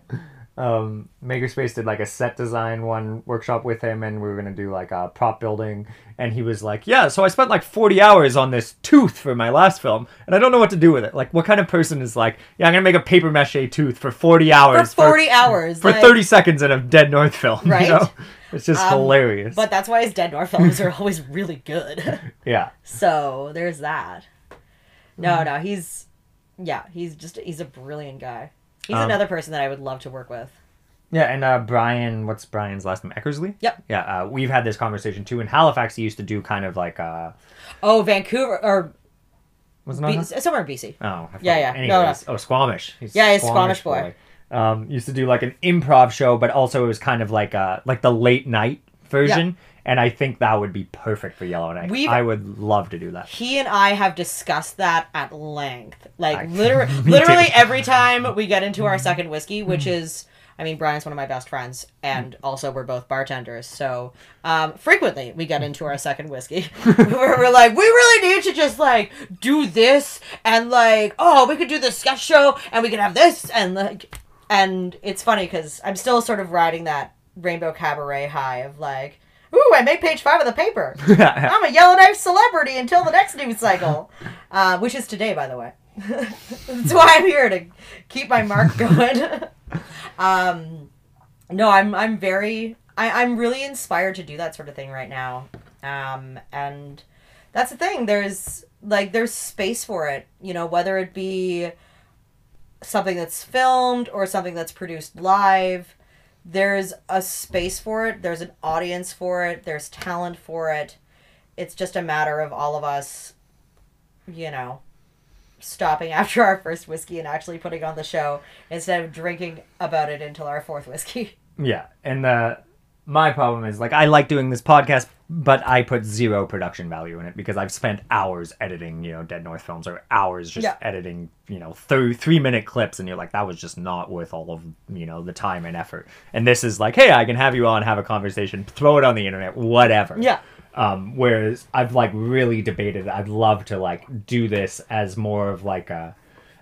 um, Makerspace did like a set design one workshop with him, and we were gonna do like a prop building. And he was like, "Yeah, so I spent like 40 hours on this tooth for my last film, and I don't know what to do with it. Like, what kind of person is like, yeah, I'm gonna make a paper mache tooth for 40 hours for forty hours for like- 30 seconds in a Dead North film, Right? You know? It's just Um, hilarious. But that's why his Dead North films are always really good. yeah, So there's that. Mm-hmm. No, no, he's yeah, he's just he's a brilliant guy. He's Um, another person that I would love to work with. yeah, and uh, Brian, what's Brian's last name? Eckersley. Yep. Yeah, uh, we've had this conversation too. In Halifax, he used to do kind of like uh, Oh, Vancouver or was it B- somewhere in BC. Oh, Yeah, yeah. Anyways, No, no. oh, Squamish. He's Yeah, he's Squamish boy. Um, used to do like an improv show, but also it was kind of like uh like the late night version. And I think that would be perfect for Yellowknife. We've- I would love to do that. He and I have discussed that at length. Like I- literally, literally too. every time we get into our second whiskey, which is, I mean, Brian's one of my best friends, and also we're both bartenders. So um, frequently we get into our second whiskey, where we're like, we really need to just like do this, and like, oh, we could do this sketch show, and we could have this, and like, and it's funny because I'm still sort of riding that Rainbow Cabaret high of like. Ooh, I made page five of the paper. I'm a Yellowknife celebrity until the next news cycle, uh, which is today, by the way. That's why I'm here to keep my mark going. um, no, I'm I'm very I, I'm really inspired to do that sort of thing right now, um, and that's the thing. There's like there's space for it, you know, whether it be something that's filmed or something that's produced live there's a space for it there's an audience for it there's talent for it. It's just a matter of all of us you know stopping after our first whiskey and actually putting on the show instead of drinking about it until our fourth whiskey. Yeah, and uh, my problem is like I like doing this podcast, but I put zero production value in it because I've spent hours editing, you know, Dead North films or hours just Yeah. editing, you know, th- three minute clips, and you're like, that was just not worth all of you know the time and effort. And this is like, hey, I can have you on, have a conversation, throw it on the internet, whatever. yeah Um, whereas I've like really debated. I'd love to like do this as more of like a.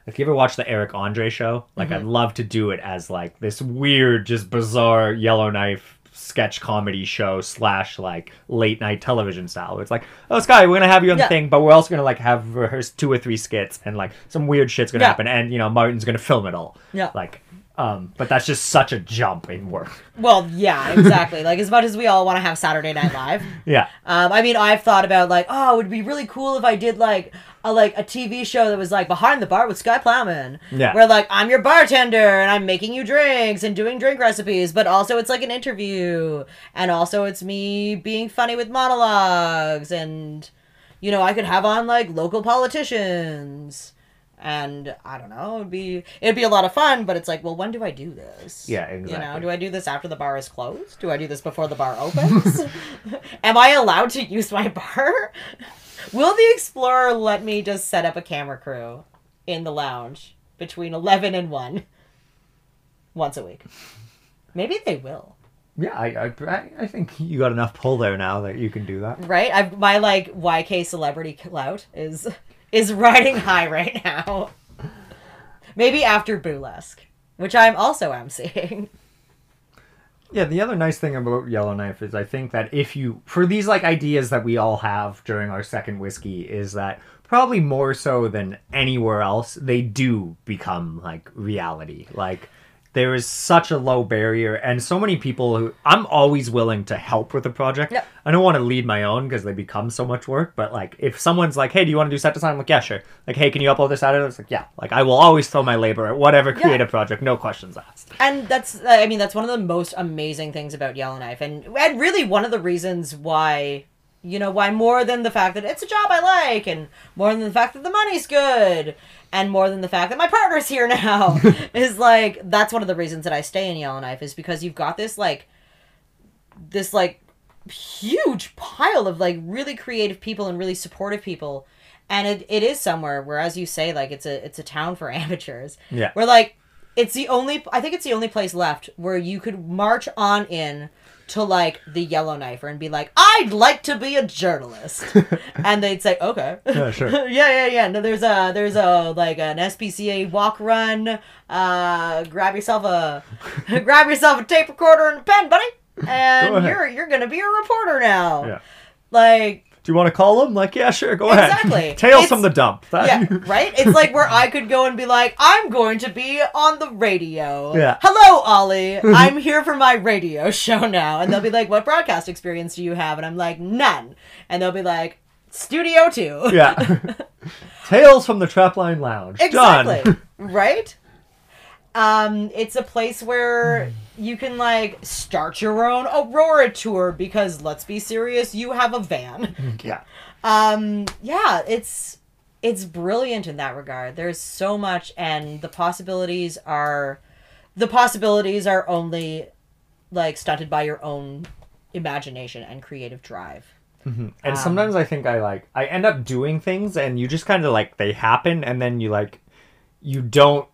If you ever watch the Eric Andre show, like I'd love to do it as like this weird, just bizarre Yellowknife sketch comedy show slash like late night television style. It's like, oh Sky, we're gonna have you on Yeah. the thing, but we're also gonna like have rehearse two or three skits and like some weird shit's gonna Yeah. happen, and you know Martin's gonna film it all. Yeah. Like, um, but that's just such a jump in work. Well, yeah, exactly. like as much as we all want to have Saturday Night Live. Yeah. Um, I mean, I've thought about like, oh, it would be really cool if I did like a like a TV show that was like behind the bar with Sky Plowman. Yeah. Where like I'm your bartender and I'm making you drinks and doing drink recipes, but also it's like an interview, and also it's me being funny with monologues, and you know I could have on like local politicians. And I don't know, it'd be it'd be a lot of fun, but it's like, well, when do I do this? Yeah, exactly. You know, do I do this after the bar is closed? Do I do this before the bar opens? Am I allowed to use my bar? Will the Explorer let me just set up a camera crew in the lounge between 11 and 1 once a week? Maybe they will. Yeah, I, I, I- think you got enough pull there now that you can do that. Right? I've my like YK celebrity clout is is riding high right now. Maybe after Burlesque, which I'm also emceeing. Yeah, the other nice thing about Yellowknife is I think that if you for these like ideas that we all have during our second whiskey is that probably more so than anywhere else they do become like reality. Like there is such a low barrier and so many people who I'm always willing to help with a project. I don't want to lead my own because they become so much work, but like if someone's like, "Hey, do you want to do set design?" I'm like, "Yeah, sure." Like, "Hey, can you upload this out?" It's like, "Yeah." Like I will always throw my labor at whatever creative project, no questions asked. and that's i mean that's one of the most amazing things about yellowknife and and really one of the reasons why you know why more than the fact that it's a job i like and more than the fact that the money's good and more than the fact that my partner's here now is like that's one of the reasons that i stay in yellowknife is because you've got this like this like huge pile of like really creative people and really supportive people and it, it is somewhere where as you say like it's a it's a town for amateurs Yeah. where like it's the only i think it's the only place left where you could march on in to like the yellowknifer and be like i'd like to be a journalist. And they'd say okay. Yeah, sure. yeah yeah yeah. No there's a there's a like an spca walk run. Uh grab yourself a grab yourself a tape recorder and a pen buddy. And you're you're gonna be a reporter now. Yeah. like Do you want to call them? Like, yeah, sure, go Exactly. ahead. Exactly. Tales from the dump. That- yeah, right? It's like where I could go and be like, I'm going to be on the radio. Yeah. Hello, Ollie. I'm here for my radio show now. And they'll be like, What broadcast experience do you have? And I'm like, None. And they'll be like, Studio 2. yeah. Tales from the Trapline Lounge. Exactly. Done. right? Um, it's a place where you can like start your own Aurora tour because let's be serious, you have a van. yeah. um yeah it's it's brilliant in that regard there's so much and the possibilities are the possibilities are only like stunted by your own imagination and creative drive And Um, sometimes I think I like I end up doing things and you just kind of like they happen and then you like you don't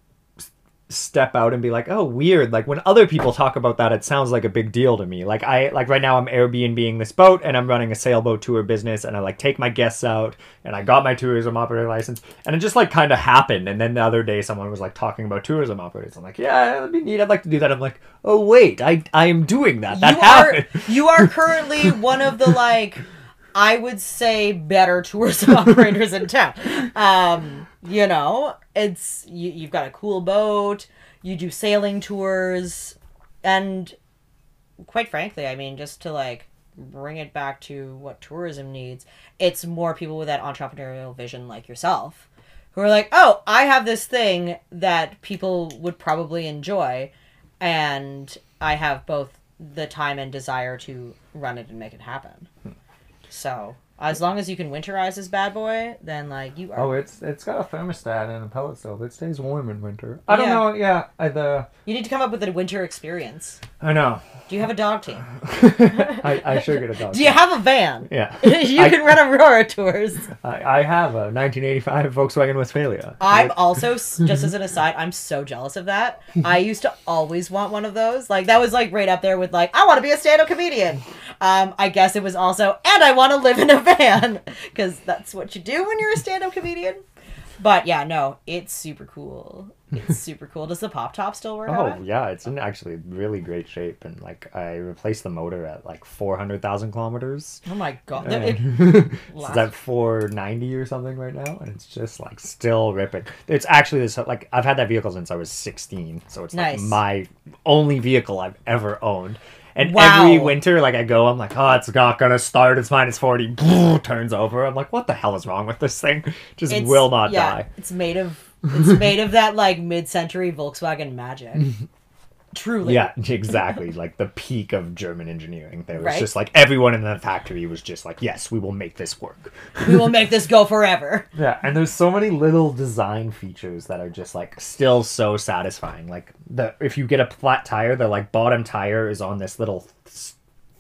step out and be like, "Oh, weird." Like when other people talk about that, it sounds like a big deal to me. Like I like right now I'm Airbnb-ing this boat and I'm running a sailboat tour business and I like take my guests out and I got my tourism operator license and it just like kind of happened. And then the other day someone was like talking about tourism operators. I'm like, "Yeah, that'd be neat. I'd like to do that." I'm like, "Oh, wait. I I am doing that. That you are happened." you are currently one of the like I would say better tourism operators in town. Um, you know, it's you, you've got a cool boat, you do sailing tours, and quite frankly, I mean, just to like bring it back to what tourism needs, it's more people with that entrepreneurial vision like yourself who are like, oh, I have this thing that people would probably enjoy, and I have both the time and desire to run it and make it happen. Hmm. So, as long as you can winterize this bad boy, then like you are. Oh, it's it's got a thermostat and a pellet stove. It stays warm in winter. I don't Yeah. know. Yeah, I, the You need to come up with a winter experience. I know. Do you have a dog team? I, I should get a dog. Do you have a van? Yeah, you I- can run Aurora tours. I, I have a 1985 Volkswagen Westfalia. I'm Like, also just as an aside, I'm so jealous of that. I used to always want one of those. Like that was like right up there with like I want to be a stand-up comedian. Um, I guess it was also and I want to live in a van because that's what you do when you're a stand-up comedian. But yeah, no, it's super cool. It's super cool. Does the pop top still work? Oh on it? yeah, it's in actually really great shape, and like I replaced the motor at like four hundred thousand kilometers. Oh my god. It- it's at four ninety or something right now, and it's just like still ripping. It's actually this like I've had that vehicle since I was sixteen, so it's Nice. like my only vehicle I've ever owned. And Wow. every winter, like I go, I'm like, oh, it's not gonna start. It's minus forty. Turns over. I'm like, what the hell is wrong with this thing? Just It's- will not yeah, die. It's made of it's made of that like mid-century Volkswagen magic. Truly. Yeah, exactly. like the peak of German engineering. There was Right. just like everyone in the factory was just like, yes, we will make this work. We will make this go forever. Yeah, and there's so many little design features that are just like still so satisfying. Like the if you get a flat tire, the like bottom tire is on this little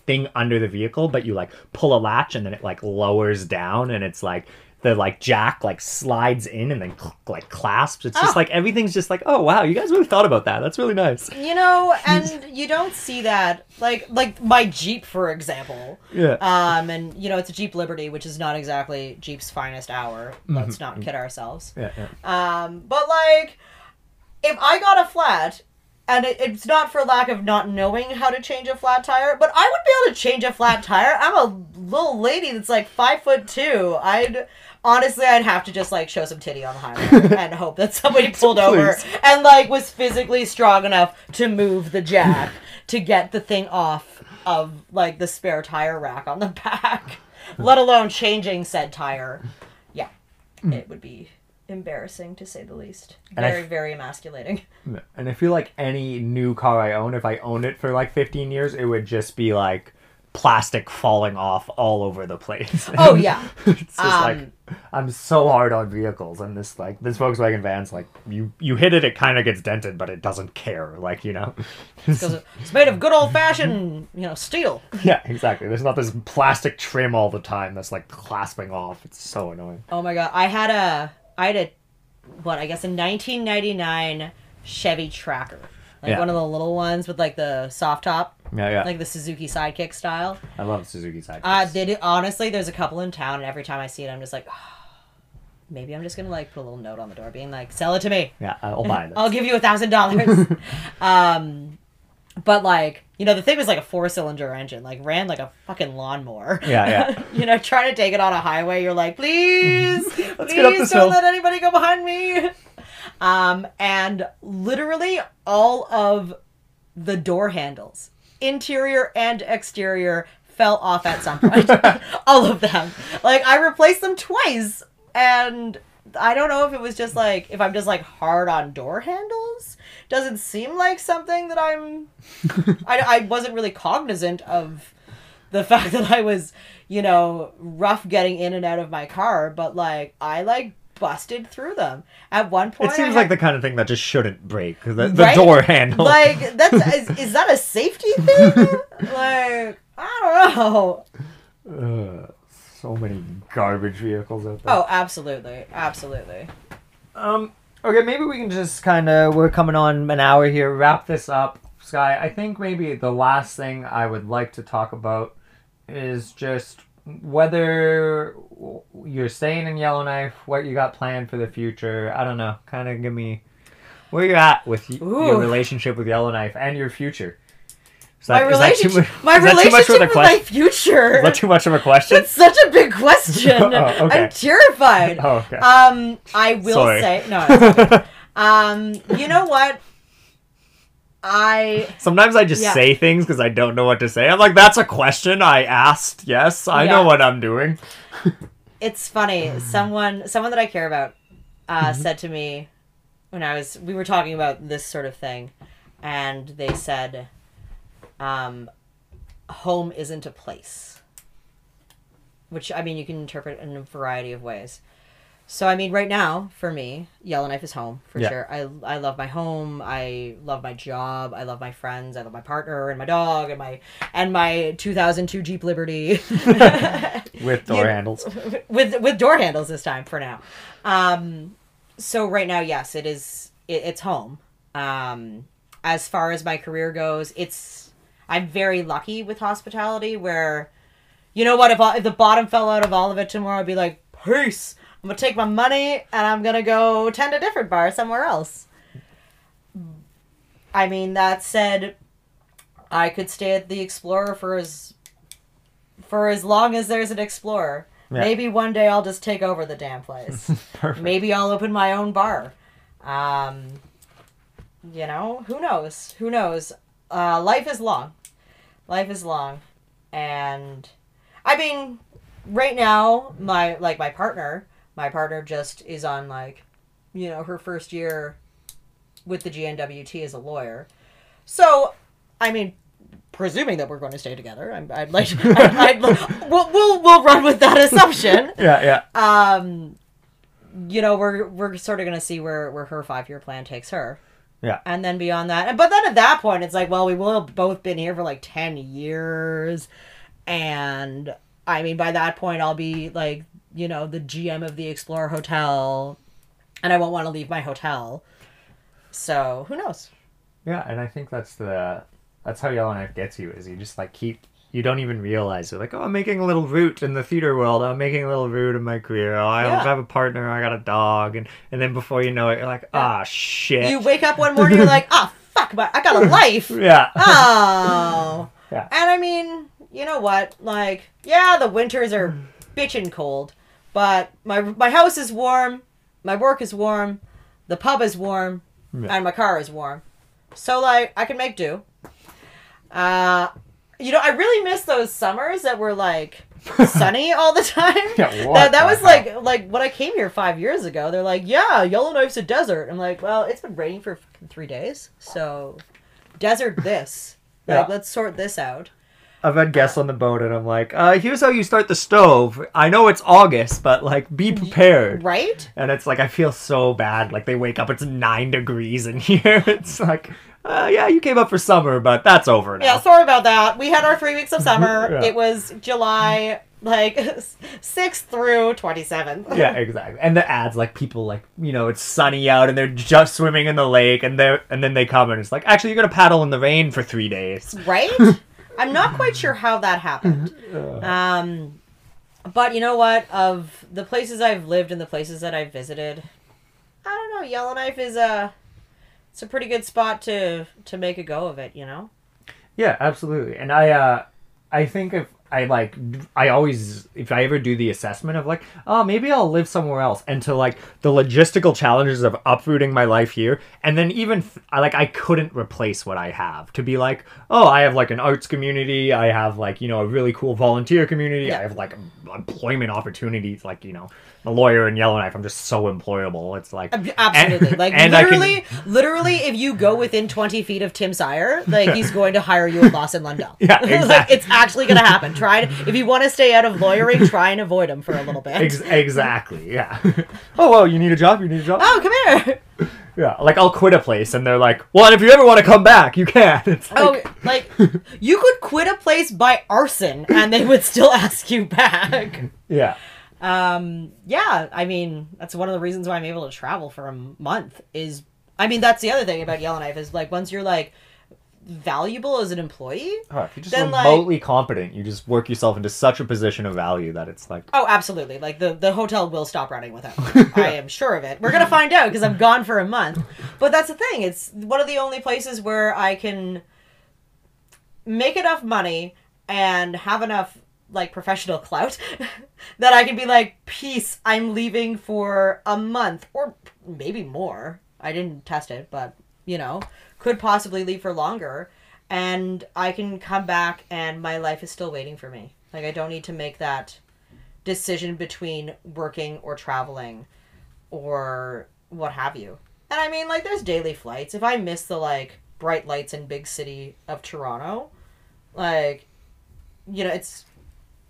thing under the vehicle, but you like pull a latch and then it like lowers down and it's like the like jack like slides in and then cl- like clasps. It's just Oh. like everything's just like, oh wow, you guys really thought about that. That's really nice. You know, and you don't see that like like my Jeep for example. Yeah. Um and you know, it's a Jeep Liberty, which is not exactly Jeep's finest hour. Let's not kid ourselves. yeah, yeah. Um, but like, if I got a flat, and it's not for lack of not knowing how to change a flat tire, but I would be able to change a flat tire. I'm a little lady that's like five foot two. I'd honestly, I'd have to just like show some titty on the highway and hope that somebody pulled over and like was physically strong enough to move the jack to get the thing off of like the spare tire rack on the back, let alone changing said tire. Yeah, mm. it would be embarrassing to say the least. And I Very, very emasculating. And I feel like any new car I own, if I owned it for like 15 years, it would just be like plastic falling off all over the place. Oh yeah, it's just Um, like I'm so hard on vehicles, and this like this Volkswagen van's like you you hit it, it kind of gets dented, but it doesn't care. Like you know, because it's made of good old fashioned, you know, steel. yeah, exactly. There's not this plastic trim all the time that's like clasping off. It's so annoying. Oh my god, I had a, I had a, what I guess a 1999 Chevy Tracker, like Yeah. one of the little ones with like the soft top, Yeah, yeah. like the Suzuki Sidekick style. I love Suzuki side. Uh, they do, honestly, there's a couple in town, and every time I see it, I'm just like, maybe I'm just gonna like put a little note on the door, being like, sell it to me. yeah, I'll buy it. I'll give you a thousand dollars. Um, but like, you know, the thing was like a four cylinder engine, like ran like a fucking lawnmower. Yeah, yeah. you know, trying to take it on a highway, you're like, please, please don't hill." let anybody go behind me. Um, and literally all of the door handles, interior and exterior, fell off at some point. all of them. Like I replaced them twice, and I don't know if it was just like if I'm just like hard on door handles. Doesn't seem like something that I'm. I, I wasn't really cognizant of the fact that I was, you know, rough getting in and out of my car, but like I like busted through them at one point. it seems had- like the kind of thing that just shouldn't break. The, the Right? door handle. like that's is, is that a safety thing? like I don't know. Ugh, so many garbage vehicles out there. Oh, absolutely, absolutely. Um. Okay, maybe we can just kind of we're coming on an hour here. Wrap this up, Sky. I think maybe the last thing I would like to talk about is just whether you're staying in Yellowknife, what you got planned for the future. I don't know. Kind of give me where you're at with y- your relationship with Yellowknife and your future. Is My that too relationship, mu- my too much relationship with my future. Is that too much of a question? That's such a big question. Oh, okay. I'm terrified. Oh, okay. Um, I will Sorry. say no. um, you know what? I Sometimes I just Yeah. say things because I don't know what to say. I'm like, that's a question I asked. Yes, I know what I'm doing. it's funny. Someone someone that I care about uh, said to me when I was we were talking about this sort of thing, and they said, um, "Home isn't a place," which I mean you can interpret in a variety of ways. So I mean, right now for me, Yellowknife is home for Yeah. sure. I I love my home. I love my job. I love my friends. I love my partner and my dog and my and my 2002 Jeep Liberty. With door Yeah. handles. with with door handles this time for now. Um, so right now, yes, it is. It, it's home. Um, as far as my career goes, it's. I'm very lucky with hospitality. Where, you know what? If if the bottom fell out of all of it tomorrow, I'd be like, peace. I'm gonna take my money and I'm gonna go tend a different bar somewhere else. I mean, that said, I could stay at the Explorer for as for as long as there's an Explorer. Yeah. Maybe one day I'll just take over the damn place. Maybe I'll open my own bar. Um, you know, who knows? Who knows? Uh, life is long. Life is long, and I mean, right now, my like my partner, my partner just is on like, you know, her first year with the GNWT as a lawyer. So, I mean, presuming that we're going to stay together, I'm, I'd like, I'd, I'd, we'll, we'll we'll run with that assumption Yeah, yeah. um you know we're we're sort of gonna see where where her five year plan takes her Yeah. and then beyond that and but then at that point it's like well we will have both been here for like 10 years and i mean by that point i'll be like you know the gm of the explorer hotel and i won't want to leave my hotel so who knows Yeah, and I think that's the that's how Yellowknife gets you is you just like keep you don't even realize it. Like, oh, I'm making a little root in the theater world. I'm making a little root in my career. Oh, I Yeah. have a partner. I got a dog, and and then before you know it, you're like, ah, shit. you wake up one morning you're like ah fuck but i got a life yeah. Oh. Yeah. And I mean, you know what? Like, yeah, the winters are bitchin' cold, but my my house is warm, my work is warm, the pub is warm, Yeah. and my car is warm. So like, I can make do. Uh, you know, I really miss those summers that were like sunny all the time. Yeah, what that that was like like when I came here five years ago. They're like, yeah, Yellowknife's a desert. I'm like, well, it's been raining for fucking three days, so desert this. Like, Yeah. let's sort this out. I've had guests on the boat, and I'm like, uh, here's how you start the stove. I know it's August, but like, be prepared. Right? And it's like I feel so bad. Like they wake up, it's nine degrees in here. It's like, uh, yeah, you came up for summer, but that's over now. Yeah, sorry about that. We had our three weeks of summer. Yeah. It was July like 6th through 27th. yeah, exactly. And the ads, like people, like you know, it's sunny out, and they're just swimming in the lake, and they and then they come, and it's like, actually, you're gonna paddle in the rain for three days. Right? I'm not quite sure how that happened. Um, but you know what? Of the places I've lived and the places that I've visited, I don't know. Yellowknife is a it's a pretty good spot to to make a go of it. You know. Yeah, absolutely. And I, uh, I think if I like, I always, if I ever do the assessment of like, oh, maybe I'll live somewhere else, and to like the logistical challenges of uprooting my life here, and then even I like I couldn't replace what I have to be like, oh, I have like an arts community, I have like you know a really cool volunteer community, Yeah. I have like employment opportunities, like you know, a lawyer in Yellowknife, I'm just so employable. It's like Absolutely. and- like and I can- literally, literally, if you go within twenty feet of Tim Sire, like he's going to hire you at Lawson Lundell. Yeah, like exactly. it's actually going to happen. Try to, if you want to stay out of lawyering, try and avoid him for a little bit. Ex- exactly, yeah. oh well, you need a job. You need a job. oh, come here. Yeah, like I'll quit a place and they're like, well, and if you ever want to come back, you can. It's like, Oh, like you could quit a place by arson and they would still ask you back. yeah, Um, yeah, I mean that's one of the reasons why I'm able to travel for a month. Is I mean that's the other thing about Yellowknife is like once you're like valuable as an employee. oh, if you're just Then, like- remotely competent, you just work yourself into such a position of value that it's like, Oh, absolutely. Like the the hotel will stop running without. me. I am sure of it. We're gonna find out because I'm gone for a month. But that's the thing. It's one of the only places where I can make enough money and have enough like professional clout that I can be like, peace. I'm leaving for a month or maybe more. I didn't test it, but you know, could possibly leave for longer. And I can come back and my life is still waiting for me. Like I don't need to make that decision between working or traveling or what have you. And I mean, like, there's daily flights. If I miss the, like, bright lights in big city of Toronto, like, you know, it's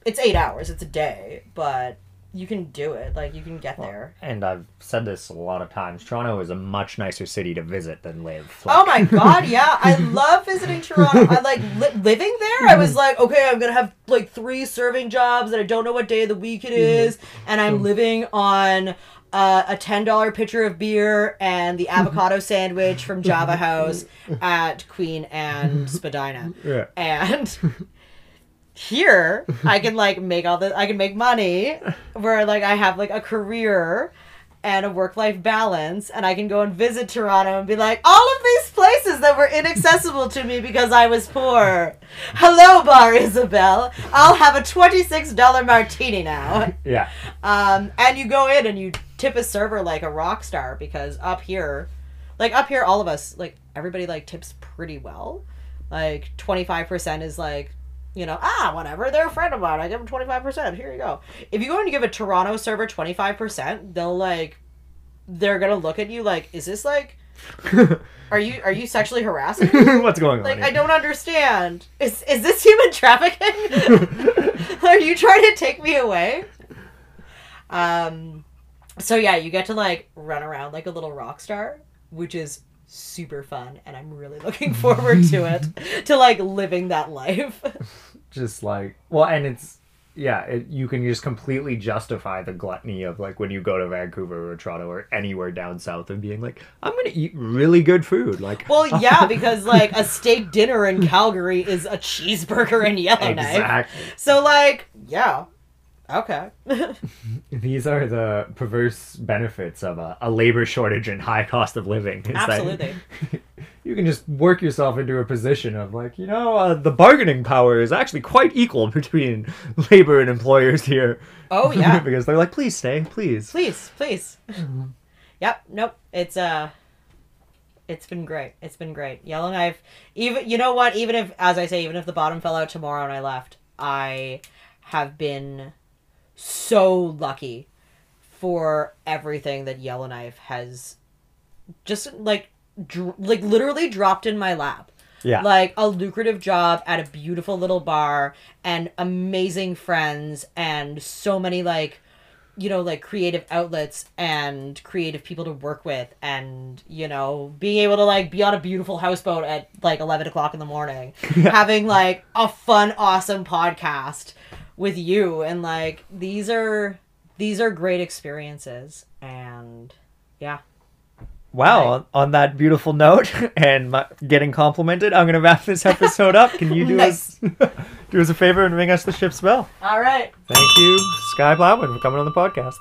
it's eight hours, it's a day, but you can do it. Like, you can get there. and I've said this a lot of times. Toronto is a much nicer city to visit than live. Oh my god, yeah. I love visiting Toronto. I like li- living there. I was like, okay, I'm going to have like three serving jobs and I don't know what day of the week it is. And I'm living on uh, a $10 pitcher of beer and the avocado sandwich from Java House at Queen and Spadina. Yeah. And here I can like make all the I can make money where like I have like a career and a work life balance and I can go and visit Toronto and be like all of these places that were inaccessible to me because I was poor. Hello, Bar Isabel. I'll have a $26 martini now. Yeah. Um, and you go in and you tip a server like a rock star because up here, like up here, all of us, like everybody, like tips pretty well. Like twenty five percent is like, you know, ah, whatever. They're a friend of mine. I give them twenty five percent. Here you go. If you go to give a Toronto server twenty five percent, they'll like, they're gonna look at you like, is this like, are you are you sexually harassing? What's going on? Like here? I don't understand. Is is this human trafficking? Are you trying to take me away? Um so yeah, you get to like run around like a little rock star, which is super fun and I'm really looking forward to it. to like living that life. just like well and it's yeah it, you can just completely justify the gluttony of like when you go to vancouver or toronto or anywhere down south and being like i'm gonna eat really good food like well, yeah, because like a steak dinner in Calgary is a cheeseburger in Yellowknife. exactly So like, yeah. Okay. these are the perverse benefits of a, a labor shortage and high cost of living. It's Absolutely. you can just work yourself into a position of like you know uh, the bargaining power is actually quite equal between labor and employers here. Oh yeah. because they're like please stay please. Please please. Yep nope. It's uh it's been great. It's been great. Yellowknife even you know what? Even if as i say even if the bottom fell out tomorrow and i left i have been so lucky for everything that yellowknife has just like dr- like literally dropped in my lap. Yeah. Like a lucrative job at a beautiful little bar and amazing friends and so many like you know like creative outlets and creative people to work with and you know being able to like be on a beautiful houseboat at like 11 o'clock in the morning having like a fun awesome podcast with you and like these are these are great experiences and yeah Wow, Right. on, that beautiful note and my, getting complimented, I'm going to wrap this episode up. Can you do Nice. us do us a favor and ring us the ship's bell? all right Thank you, Sky Plowman, for coming on the podcast.